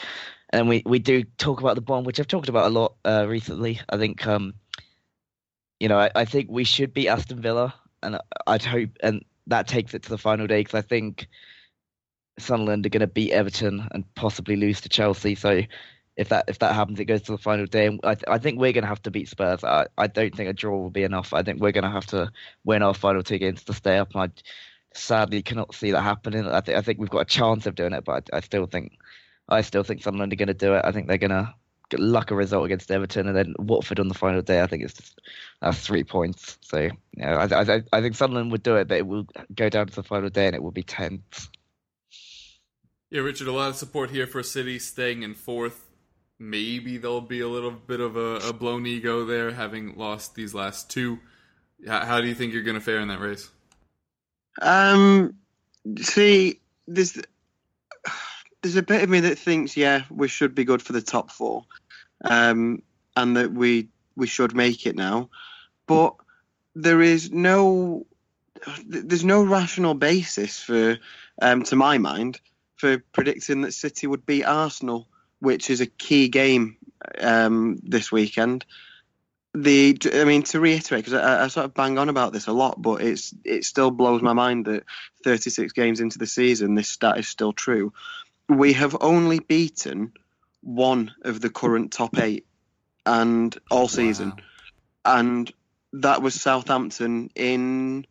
S3: And we we do talk about the bond, which I've talked about a lot uh, recently. I think. Um, you know, I, I think we should beat Aston Villa, and I'd hope, and that takes it to the final day because I think Sunderland are going to beat Everton and possibly lose to Chelsea. So if that if that happens, it goes to the final day. And I, th- I think we're going to have to beat Spurs. I, I don't think a draw will be enough. I think we're going to have to win our final two games to stay up. And I sadly cannot see that happening. I think I think we've got a chance of doing it, but I, I still think I still think Sunderland are going to do it. I think they're going to luck a result against Everton, and then Watford on the final day. I think it's just, that's three points. So yeah, I, I, I think Sunderland would do it, but it will go down to the final day, and it will be tense.
S1: Yeah, Richard, a lot of support here for City staying in fourth. Maybe there'll be a little bit of a, a blown ego there, having lost these last two. How, how do you think you're going to fare in that race?
S4: Um, see, there's there's a bit of me that thinks, yeah, we should be good for the top four, um, and that we we should make it now. But there is no there's no rational basis for, um, to my mind, for predicting that City would beat Arsenal, which is a key game um, this weekend. The, I mean, to reiterate, because I, I, sort of bang on about this a lot, but it's it still blows my mind that 36 games into the season, this stat is still true. We have only beaten one of the current top eight, and all season, and that was Southampton in,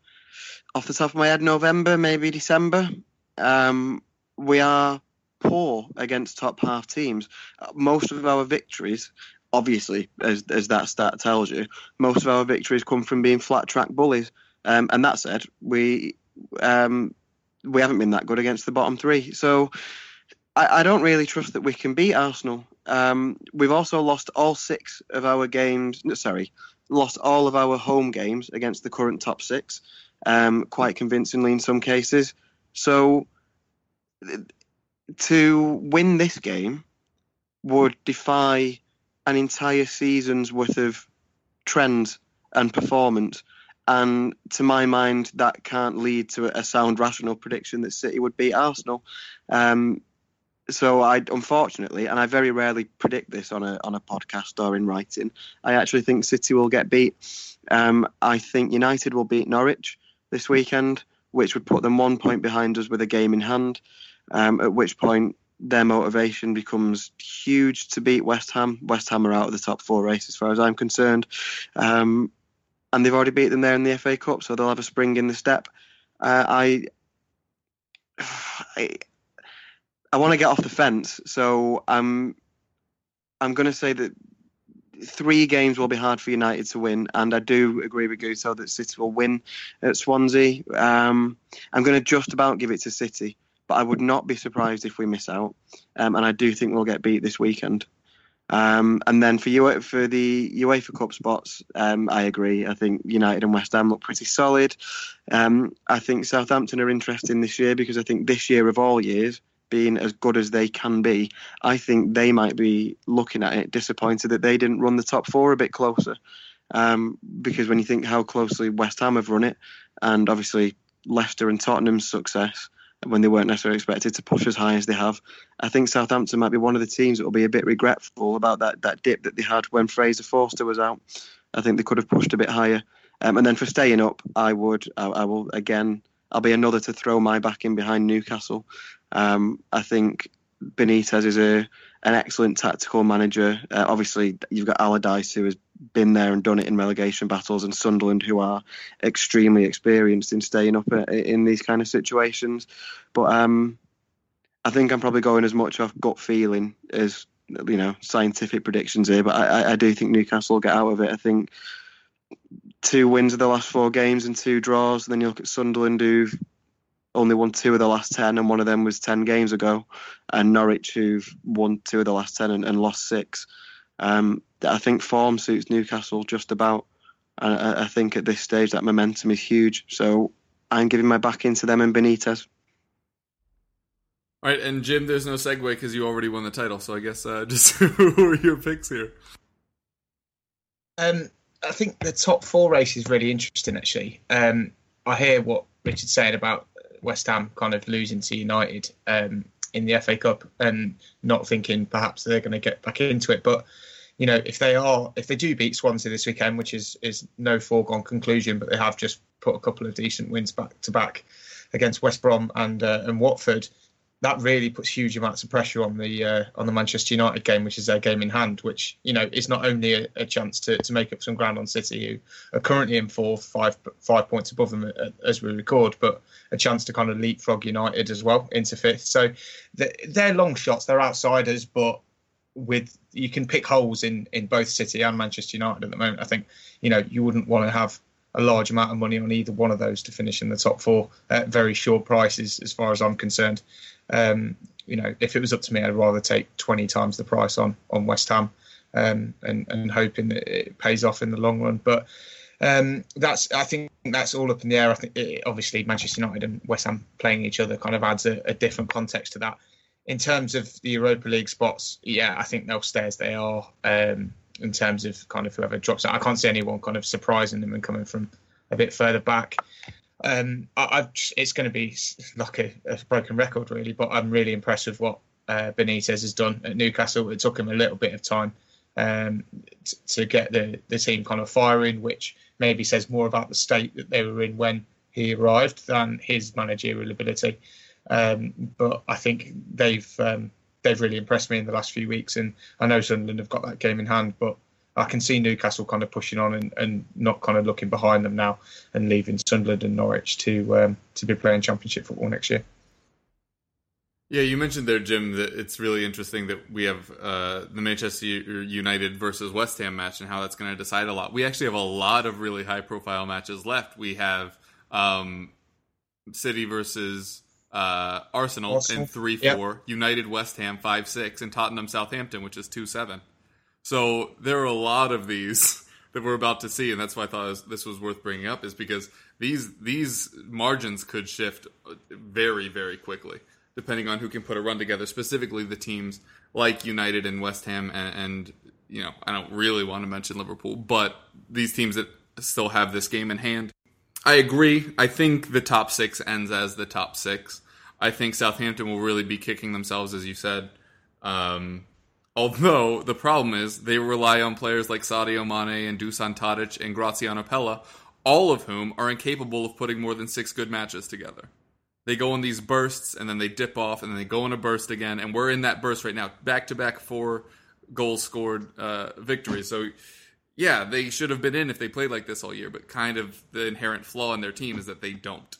S4: off the top of my head, November, maybe December. Um, we are poor against top half teams. Most of our victories, obviously, as, as that stat tells you, most of our victories come from being flat track bullies. Um, and that said, we um, we haven't been that good against the bottom three. So I, I don't really trust that we can beat Arsenal. Um, we've also lost all six of our games. No, sorry, lost all of our home games against the current top six, um, quite convincingly in some cases. So to win this game would defy an entire season's worth of trends and performance. And to my mind, that can't lead to a sound, rational prediction that City would beat Arsenal. Um, so I, unfortunately, and I very rarely predict this on a on a podcast or in writing. I actually think City will get beat. Um, I think United will beat Norwich this weekend, which would put them one point behind us with a game in hand. Um, at which point their motivation becomes huge to beat West Ham. West Ham are out of the top four race as far as I'm concerned. Um, and they've already beat them there in the FA Cup, so they'll have a spring in the step. Uh, I, I, I want to get off the fence, so I'm, I'm going to say that three games will be hard for United to win, and I do agree with Guto that City will win at Swansea. Um, I'm going to just about give it to City but I would not be surprised if we miss out. Um, and I do think we'll get beat this weekend. Um, and then for you for the UEFA Cup spots, um, I agree. I think United and West Ham look pretty solid. Um, I think Southampton are interesting this year because I think this year of all years, being as good as they can be, I think they might be looking at it disappointed that they didn't run the top four a bit closer. Um, because when you think how closely West Ham have run it, and obviously Leicester and Tottenham's success, when they weren't necessarily expected to push as high as they have. I think Southampton might be one of the teams that will be a bit regretful about that, that dip that they had when Fraser Forster was out. I think they could have pushed a bit higher. Um, and then for staying up, I would, I, I, will again, I'll be another to throw my back in behind Newcastle. Um, I think Benitez is a an excellent tactical manager. Uh, obviously, you've got Allardyce who has been there and done it in relegation battles, and Sunderland who are extremely experienced in staying up uh, in these kind of situations. But um, I think I'm probably going as much off gut feeling as you know scientific predictions here. But I, I do think Newcastle will get out of it. I think two wins of the last four games and two draws. And then you look at Sunderland who've only won two of the last 10, and one of them was 10 games ago, and Norwich, who've won two of the last 10 and, and lost six. Um, I think form suits Newcastle just about. And I, I think at this stage that momentum is huge. So I'm giving my back into them and Benitez.
S1: All right, and Jim, there's no segue because you already won the title. So I guess uh, just who are your picks here?
S5: Um, I think the top four race is really interesting. Actually, um, I hear what Richard's saying about West Ham kind of losing to United um, in the FA Cup and not thinking perhaps they're going to get back into it. But you know, if they are, if they do beat Swansea this weekend, which is is no foregone conclusion, but they have just put a couple of decent wins back to back against West Brom and uh, and Watford, that really puts huge amounts of pressure on the uh, on the Manchester United game, which is their game in hand. Which you know is not only a, a, chance to, to make up some ground on City, who are currently in fourth, five five points above them uh, as we record, but a chance to kind of leapfrog United as well into fifth. So they're long shots, they're outsiders, but with you can pick holes in in both City and Manchester United at the moment. I think you know you wouldn't want to have a large amount of money on either one of those to finish in the top four at very short prices, as far as I'm concerned. Um, you know, if it was up to me, I'd rather take 20 times the price on on West Ham um, and and hoping that it pays off in the long run. But um, that's I think that's all up in the air. I think it, obviously Manchester United and West Ham playing each other kind of adds a, a, different context to that. In terms of the Europa League spots, yeah, I think they'll stay as they are. Um, in terms of kind of whoever drops out, I can't see anyone kind of surprising them and coming from a bit further back. Um, I, it's going to be like a, a, broken record, really. But I'm really impressed with what uh, Benitez has done at Newcastle. It took him a little bit of time um, t- to get the, the team kind of firing, which maybe says more about the state that they were in when he arrived than his managerial ability. Um, but I think they've um, they've really impressed me in the last few weeks, and I know Sunderland have got that game in hand, but I can see Newcastle kind of pushing on and, and not kind of looking behind them now and leaving Sunderland and Norwich to um, to be playing Championship football next year.
S1: Yeah, you mentioned there, Jim, that it's really interesting that we have uh, the Manchester United versus West Ham match and how that's going to decide a lot. We actually have a lot of really high profile matches left. We have um, City versus uh, Arsenal, Arsenal, in 3 4, yep. United West Ham 5 6, and Tottenham Southampton, which is 2 7. So there are a lot of these that we're about to see, and that's why I thought this was worth bringing up, is because these these margins could shift very very quickly depending on who can put a run together. Specifically, the teams like United and West Ham, and, and you know I don't really want to mention Liverpool, but these teams that still have this game in hand. I agree. I think the top six ends as the top six. I think Southampton will really be kicking themselves, as you said. Um, Although the problem is they rely on players like Sadio Mane and Dusan Tadic and Graziano Pellè, all of whom are incapable of putting more than six good matches together. They go in these bursts and then they dip off and then they go in a burst again, and we're in that burst right now. Back to back four goals scored uh, victories. So yeah, they should have been in if they played like this all year, but kind of the inherent flaw in their team is that they don't.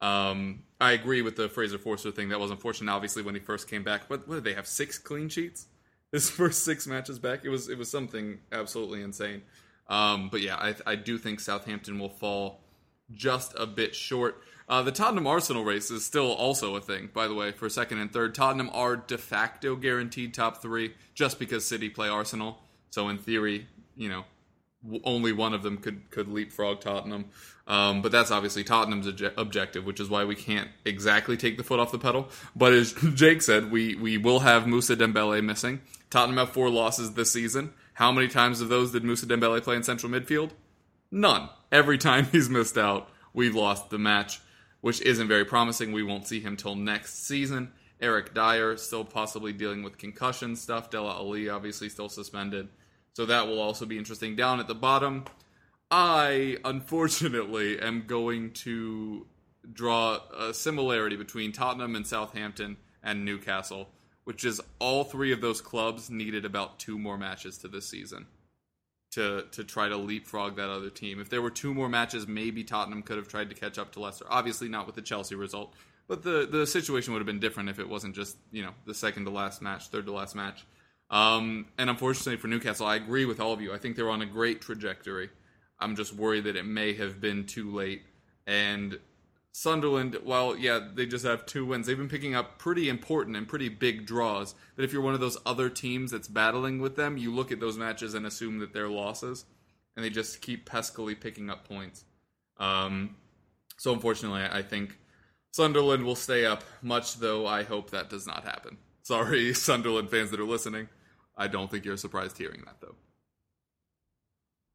S1: Um, I agree with the Fraser Forster thing. That was unfortunate, obviously, when he first came back. What did they have? Six clean sheets? His first six matches back. It was it was something absolutely insane. Um, but yeah, I, I do think Southampton will fall just a bit short. Uh, the Tottenham Arsenal race is still also a thing, by the way, for second and third. Tottenham are de facto guaranteed top three just because City play Arsenal. So, in theory, you know, only one of them could, could leapfrog Tottenham. Um, but that's obviously Tottenham's obje- objective, which is why we can't exactly take the foot off the pedal. But as Jake said, we, we will have Musa Dembele missing. Tottenham have four losses this season. How many times of those did Musa Dembele play in central midfield? None. Every time he's missed out, we've lost the match, which isn't very promising. We won't see him till next season. Eric Dier still possibly dealing with concussion stuff. Dele Alli obviously still suspended. So that will also be interesting. Down at the bottom, I unfortunately am going to draw a similarity between Tottenham and Southampton and Newcastle, which is all three of those clubs needed about two more matches to this season to to try to leapfrog that other team. If there were two more matches, maybe Tottenham could have tried to catch up to Leicester. Obviously not with the Chelsea result, but the the situation would have been different if it wasn't just, you know, the second to last match, third to last match. Um, and unfortunately for Newcastle, I agree with all of you. I think they're on a great trajectory. I'm just worried that it may have been too late. And Sunderland, well, yeah, they just have two wins. They've been picking up pretty important and pretty big draws. That if you're one of those other teams that's battling with them, you look at those matches and assume that they're losses, and they just keep peskily picking up points. Um, so unfortunately, I think Sunderland will stay up. Much though, I hope that does not happen. Sorry, Sunderland fans that are listening. I don't think you're surprised hearing that though.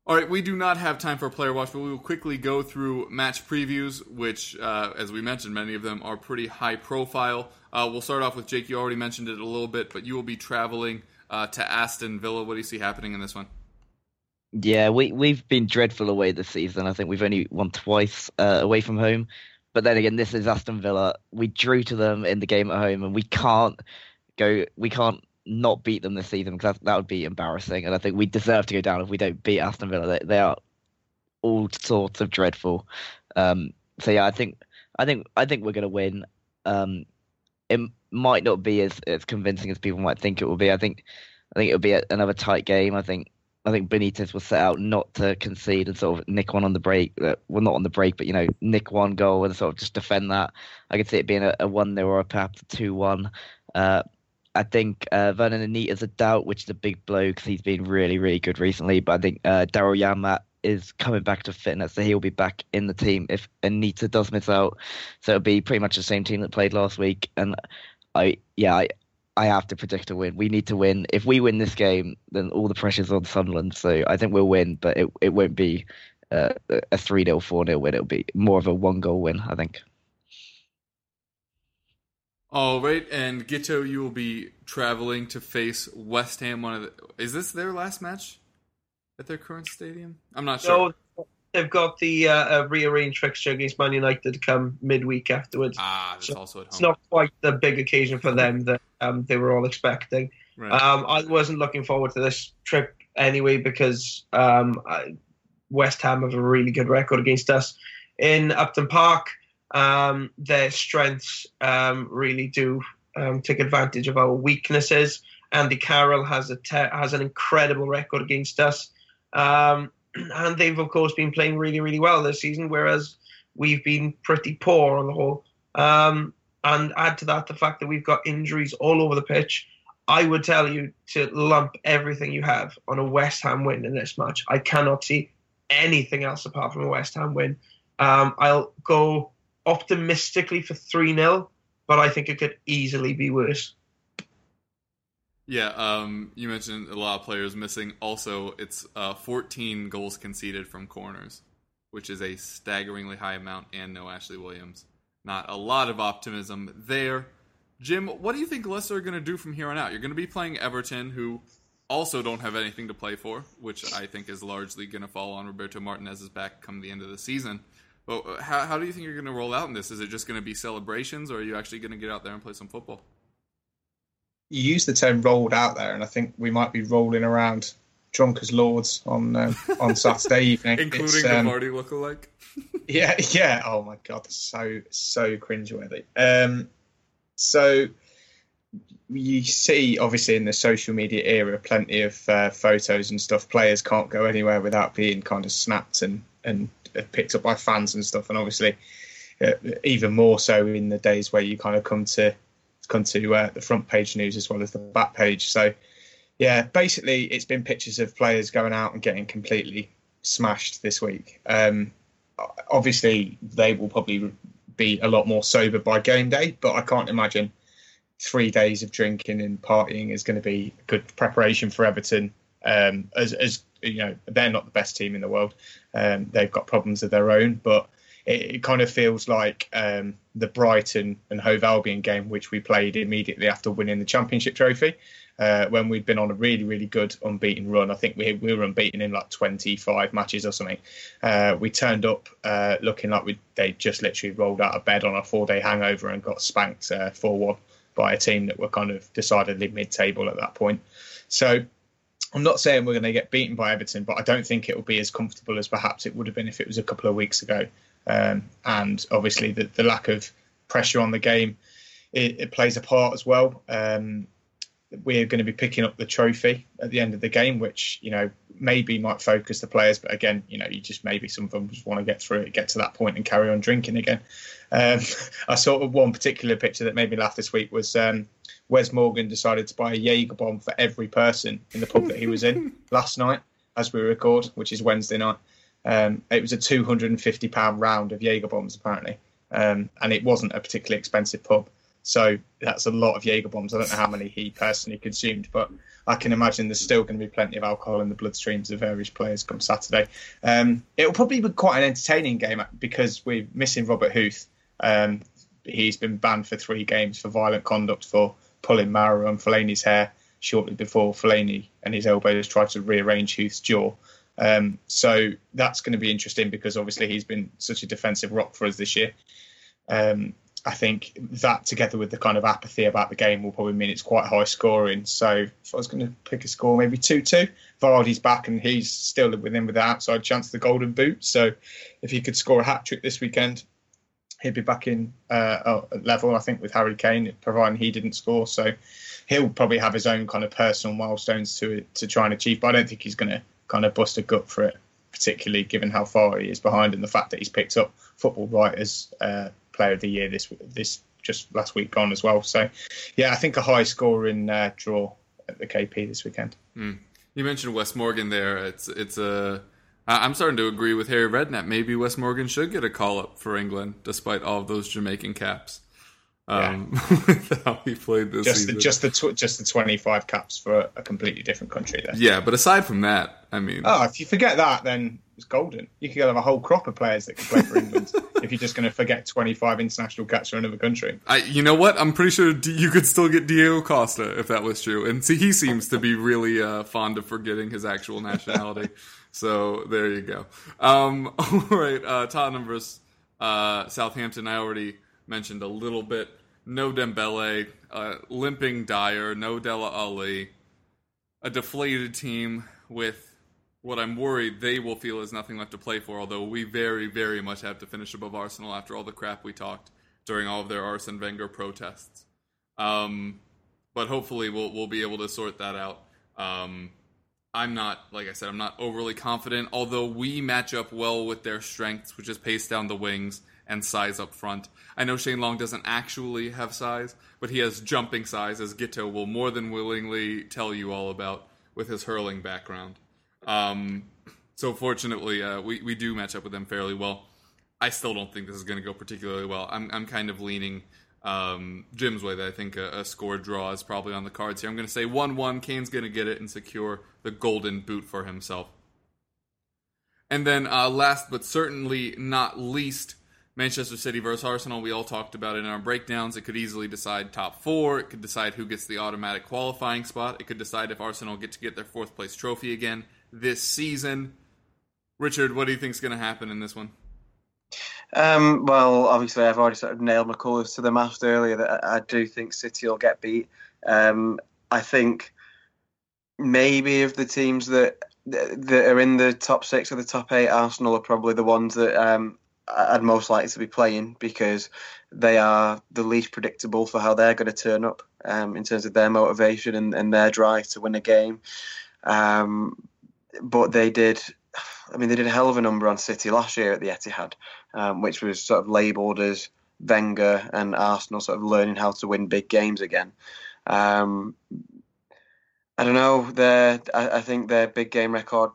S1: All right, we do not have time for player watch, but we will quickly go through match previews, which, uh, as we mentioned, many of them are pretty high profile. Uh, we'll start off with Jake. You already mentioned it a little bit, but you will be traveling uh, to Aston Villa. What do you see happening in this one?
S3: Yeah, we we've been dreadful away this season. I think we've only won twice uh, away from home. But then again, this is Aston Villa. We drew to them in the game at home, and we can't go. We can't not beat them this season because that, that would be embarrassing. And I think we deserve to go down if we don't beat Aston Villa. They, they are all sorts of dreadful. Um, so yeah, I think I think I think we're going to win. Um, it might not be as, as convincing as people might think it will be. I think I think it'll be a, another tight game. I think I think Benitez will set out not to concede and sort of nick one on the break. Uh, well, not on the break, but you know, nick one goal and sort of just defend that. I could see it being a, one 0 or perhaps a two one. Uh, I think uh, Vurnon Anita's a doubt, which is a big blow because he's been really, really good recently. But I think uh, Daryl Janmaat is coming back to fitness, so he'll be back in the team if Anita does miss out. So it'll be pretty much the same team that played last week. And I, yeah, I, I have to predict a win. We need to win. If we win this game, then all the pressure's on Sunderland. So I think we'll win, but it it won't be uh, a 3 0, 4 0 win. It'll be more of a one goal win, I think.
S1: All right, and Guto, you will be traveling to face West Ham. One of the, is this their last match at their current stadium? I'm not sure.
S2: No, they've got the uh, uh, rearranged fixture against Man United come midweek afterwards.
S1: Ah, that's
S2: So
S1: also at home.
S2: It's not quite the big occasion for them that um, they were all expecting.
S1: Right.
S2: Um, I wasn't looking forward to this trip anyway because um, I, West Ham have a really good record against us in Upton Park. Um, their strengths um, really do um, take advantage of our weaknesses. Andy Carroll has a te- has an incredible record against us, um, and they've of course been playing really really well this season, whereas we've been pretty poor on the whole. Um, and add to that the fact that we've got injuries all over the pitch. I would tell you to lump everything you have on a West Ham win in this match. I cannot see anything else apart from a West Ham win. Um, I'll go optimistically for 3 0, but I think it could easily be worse.
S1: Yeah, um, you mentioned a lot of players missing. Also, it's uh, 14 goals conceded from corners, which is a staggeringly high amount, and no Ashley Williams. Not a lot of optimism there. Jim, what do you think Leicester are going to do from here on out? You're going to be playing Everton, who also don't have anything to play for, which I think is largely going to fall on Roberto Martinez's back come the end of the season. But uh, how, how do you think you're going to roll out in this? Is it just going to be celebrations, or are you actually going to get out there and play some football?
S5: You use the term rolled out there, and I think we might be rolling around drunk as lords on uh, on Saturday evening.
S1: Including
S5: It's,
S1: the
S5: um,
S1: party lookalike?
S5: Yeah, yeah. Oh my god, that's so so cringeworthy. Um, so you see, obviously, in the social media era, plenty of uh, photos and stuff. Players can't go anywhere without being kind of snapped and and picked up by fans and stuff, and obviously uh, even more so in the days where you kind of come to come to uh, the front page news as well as the back page. So yeah, basically it's been pictures of players going out and getting completely smashed this week. Um, obviously, they will probably be a lot more sober by game day, but I can't imagine three days of drinking and partying is going to be good preparation for Everton. Um, as, as you know, they're not the best team in the world. Um, they've got problems of their own, but it, it kind of feels like um, the Brighton and Hove Albion game, which we played immediately after winning the Championship trophy uh, when we'd been on a really, really good unbeaten run. I think we, we were unbeaten in like 25 matches or something. Uh, we turned up uh, looking like we they just literally rolled out of bed on a four day hangover and got spanked uh, 4 1 by a team that were kind of decidedly mid table at that point. So I'm not saying we're going to get beaten by Everton, but I don't think it will be as comfortable as perhaps it would have been if it was a couple of weeks ago. Um, and obviously, the, the lack of pressure on the game it, it plays a part as well. Um, we're going to be picking up the trophy at the end of the game, which you know maybe might focus the players, but again, you know, you just maybe some of them just want to get through it, get to that point, and carry on drinking again. Um, I saw one particular picture that made me laugh this week was um, Wes Morgan decided to buy a Jaeger bomb for every person in the pub that he was in last night, as we record, which is Wednesday night. Um, it was a two hundred and fifty pound round of Jaeger bombs apparently, um, and it wasn't a particularly expensive pub. So that's a lot of Jaeger bombs. I don't know how many he personally consumed, but I can imagine there's still going to be plenty of alcohol in the bloodstreams of various players come Saturday. Um, it'll probably be quite an entertaining game because we're missing Robert Huth. Um, he's been banned for three games for violent conduct for pulling Marouane Fellaini's hair shortly before Fellaini and his elbows tried to rearrange Huth's jaw. Um, so that's going to be interesting because obviously he's been such a defensive rock for us this year. Um, I think that together with the kind of apathy about the game will probably mean it's quite high scoring. So if I was going to pick a score, maybe 2 2. Vardy's back and he's still within with the outside chance of the golden boot. So if he could score a hat trick this weekend, he'd be back in uh, level, I think, with Harry Kane, providing he didn't score. So he'll probably have his own kind of personal milestones to to try and achieve. But I don't think he's going to kind of bust a gut for it, particularly given how far he is behind and the fact that he's picked up football writers. Uh, Player of the Year this this just last week gone as well. So, yeah, I think a high scoring uh, draw at the KP this weekend.
S1: Mm. You mentioned Wes Morgan there. It's it's a. I'm starting to agree with Harry Redknapp. Maybe Wes Morgan should get a call up for England, despite all of those Jamaican caps. Um, yeah. how he played this
S5: just
S1: season.
S5: The, just the tw- just the 25 caps for a completely different country. There.
S1: Yeah, but aside from that, I mean,
S5: oh, if you forget that, then it's golden. You could have a whole crop of players that can play for England if you're just going to forget 25 international caps for another country.
S1: I, you know what? I'm pretty sure you could still get Diego Costa if that was true. And see, he seems to be really uh, fond of forgetting his actual nationality. so there you go. Um, all right, uh, Tottenham versus uh, Southampton. I already mentioned a little bit. No Dembele, uh, limping Dier, no Dele Alli, a deflated team with what I'm worried they will feel is nothing left to play for, although we very, very much have to finish above Arsenal after all the crap we talked during all of their Arsene Wenger protests. Um, but hopefully we'll we'll be able to sort that out. Um, I'm not, like I said, I'm not overly confident, although we match up well with their strengths, which is pace down the wings and size up front. I know Shane Long doesn't actually have size, but he has jumping size, as Guto will more than willingly tell you all about with his hurling background. Um, so fortunately, uh, we we do match up with them fairly well. I still don't think this is going to go particularly well. I'm I'm kind of leaning um, Jim's way that I think a, a, score draw is probably on the cards here. I'm going to say 1 1. Kane's going to get it and secure the golden boot for himself. And then, uh, last but certainly not least, Manchester City versus Arsenal. We all talked about it in our breakdowns. It could easily decide top four. It could decide who gets the automatic qualifying spot. It could decide if Arsenal get to get their fourth place trophy again this season. Richard, what do you think is going to happen in this one?
S7: Um, well, obviously, I've already sort of nailed my colours to the mast earlier that I do think City will get beat. Um, I think maybe of the teams that that are in the top six or the top eight, Arsenal are probably the ones that um, I'd most likely to be playing because they are the least predictable for how they're going to turn up um, in terms of their motivation and, and, their drive to win a game. Um, but they did.
S4: I mean, they did a hell of a number on City last year at the Etihad, um, which was sort of labelled as Wenger and Arsenal sort of learning how to win big games again. Um, I don't know. Their, I, I think their big game record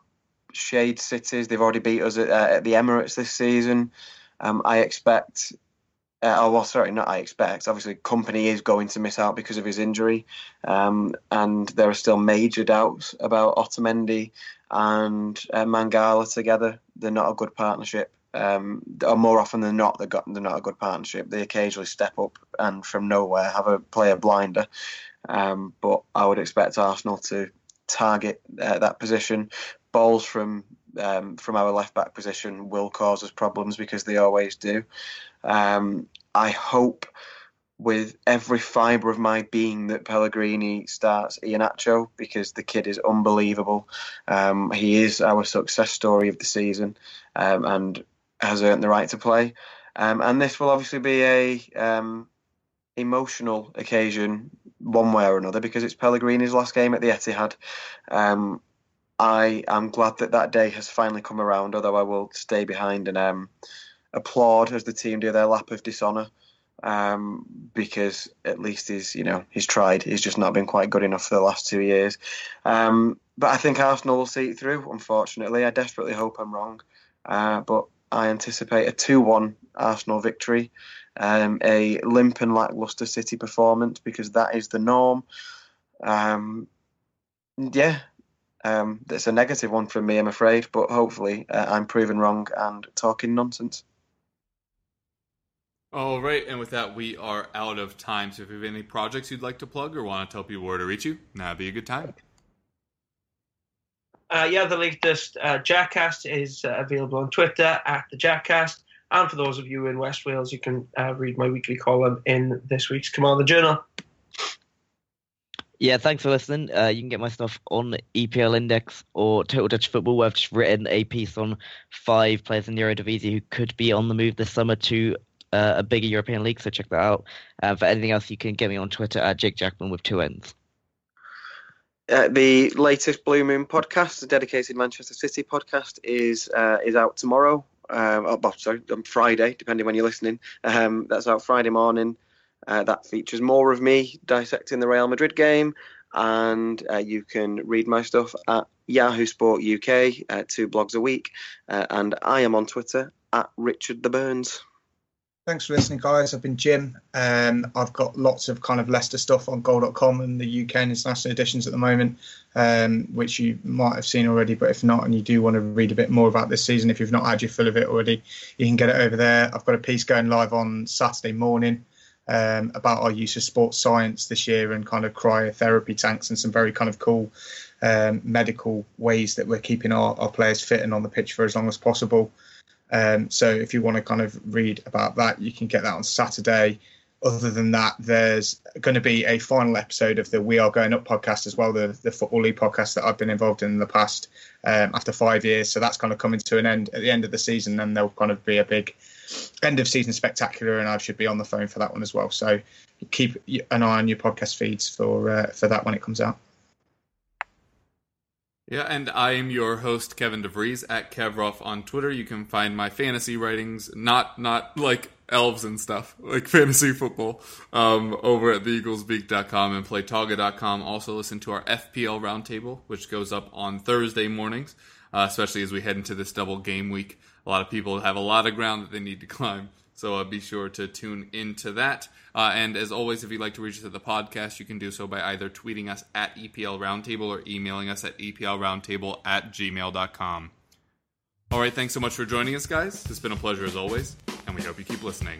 S4: shades Cities. They've already beat us at, uh, at the Emirates this season. Um, I expect. Uh, oh well, sorry, not I expect. Obviously, Kompany is going to miss out because of his injury, um, and there are still major doubts about Otamendi and uh, Mangala together. They're not a good partnership. Um, or more often than not, they're, got, they're not a good partnership. They occasionally step up and from nowhere have a player blinder. Um, but I would expect Arsenal to target uh, that position. Balls from um, from our left back position will cause us problems because they always do. Um, I hope with every fibre of my being that Pellegrini starts Iheanacho because the kid is unbelievable. Um, he is our success story of the season um, and has earned the right to play. Um, and this will obviously be a um, emotional occasion one way or another because it's Pellegrini's last game at the Etihad. Um, I am glad that that day has finally come around, although I will stay behind and um, applaud as the team do their lap of dishonour um, because at least he's you know he's tried. He's just not been quite good enough for the last two years. Um, but I think Arsenal will see it through. Unfortunately, I desperately hope I'm wrong, uh, but I anticipate a two-one Arsenal victory, um, a limp and lacklustre City performance because that is the norm. Um, yeah, um, it's a negative one from me, I'm afraid, but hopefully uh, I'm proven wrong and talking nonsense.
S1: All right, and with that, we are out of time. So if you have any projects you'd like to plug or want to tell people where to reach you, now'd be a good time.
S2: Uh, yeah, the latest uh, Jackcast is uh, available on Twitter at the Jackcast. And for those of you in West Wales, you can uh, read my weekly column in this week's Carmarthen Journal.
S3: Yeah, thanks for listening. Uh, you can get my stuff on EPL Index or Total Dutch Football, where I've just written a piece on five players in the Eredivisie who could be on the move this summer to uh, a bigger European league. So check that out. Uh, for anything else, you can get me on Twitter at Jake Jackman with two N's.
S4: Uh, the latest Blue Moon podcast, the dedicated Manchester City podcast, is uh, is out tomorrow. Um, oh, sorry, on Friday, depending when you're listening. Um, that's out Friday morning. Uh, that features more of me dissecting the Real Madrid game, and uh, you can read my stuff at Yahoo Sport UK, uh, two blogs a week, uh, and I am on Twitter at Richard the Burns.
S5: Thanks for listening, guys. I've been Jim. Um, I've got lots of kind of Leicester stuff on goal.com and the UK and international editions at the moment, um, which you might have seen already. But if not, and you do want to read a bit more about this season, if you've not had your fill of it already, you can get it over there. I've got a piece going live on Saturday morning um, about our use of sports science this year and kind of cryotherapy tanks and some very kind of cool um, medical ways that we're keeping our, our players fit and on the pitch for as long as possible. Um, so if you want to kind of read about that, you can get that on Saturday. Other than that, there's going to be a final episode of the We Are Going Up podcast as well, the, the Football League podcast that I've been involved in, in the past um, after five years. So that's kind of coming to an end at the end of the season, and there'll kind of be a big end of season spectacular, and I should be on the phone for that one as well. So keep an eye on your podcast feeds for uh, for that when it comes out.
S1: Yeah, and I am your host, Kevin DeVries at Kevroff on Twitter. You can find my fantasy writings, not not like elves and stuff, like fantasy football, um, over at theeaglesbeak.com and playtoga.com. Also listen to our FPL roundtable, which goes up on Thursday mornings, uh, especially as we head into this double game week. A lot of people have a lot of ground that they need to climb. So uh, be sure to tune into that. Uh, and as always, if you'd like to reach us at the podcast, you can do so by either tweeting us at EPL Roundtable or emailing us at EPLRoundtable at gmail.com. All right, thanks so much for joining us, guys. It's been a pleasure as always, and we hope you keep listening.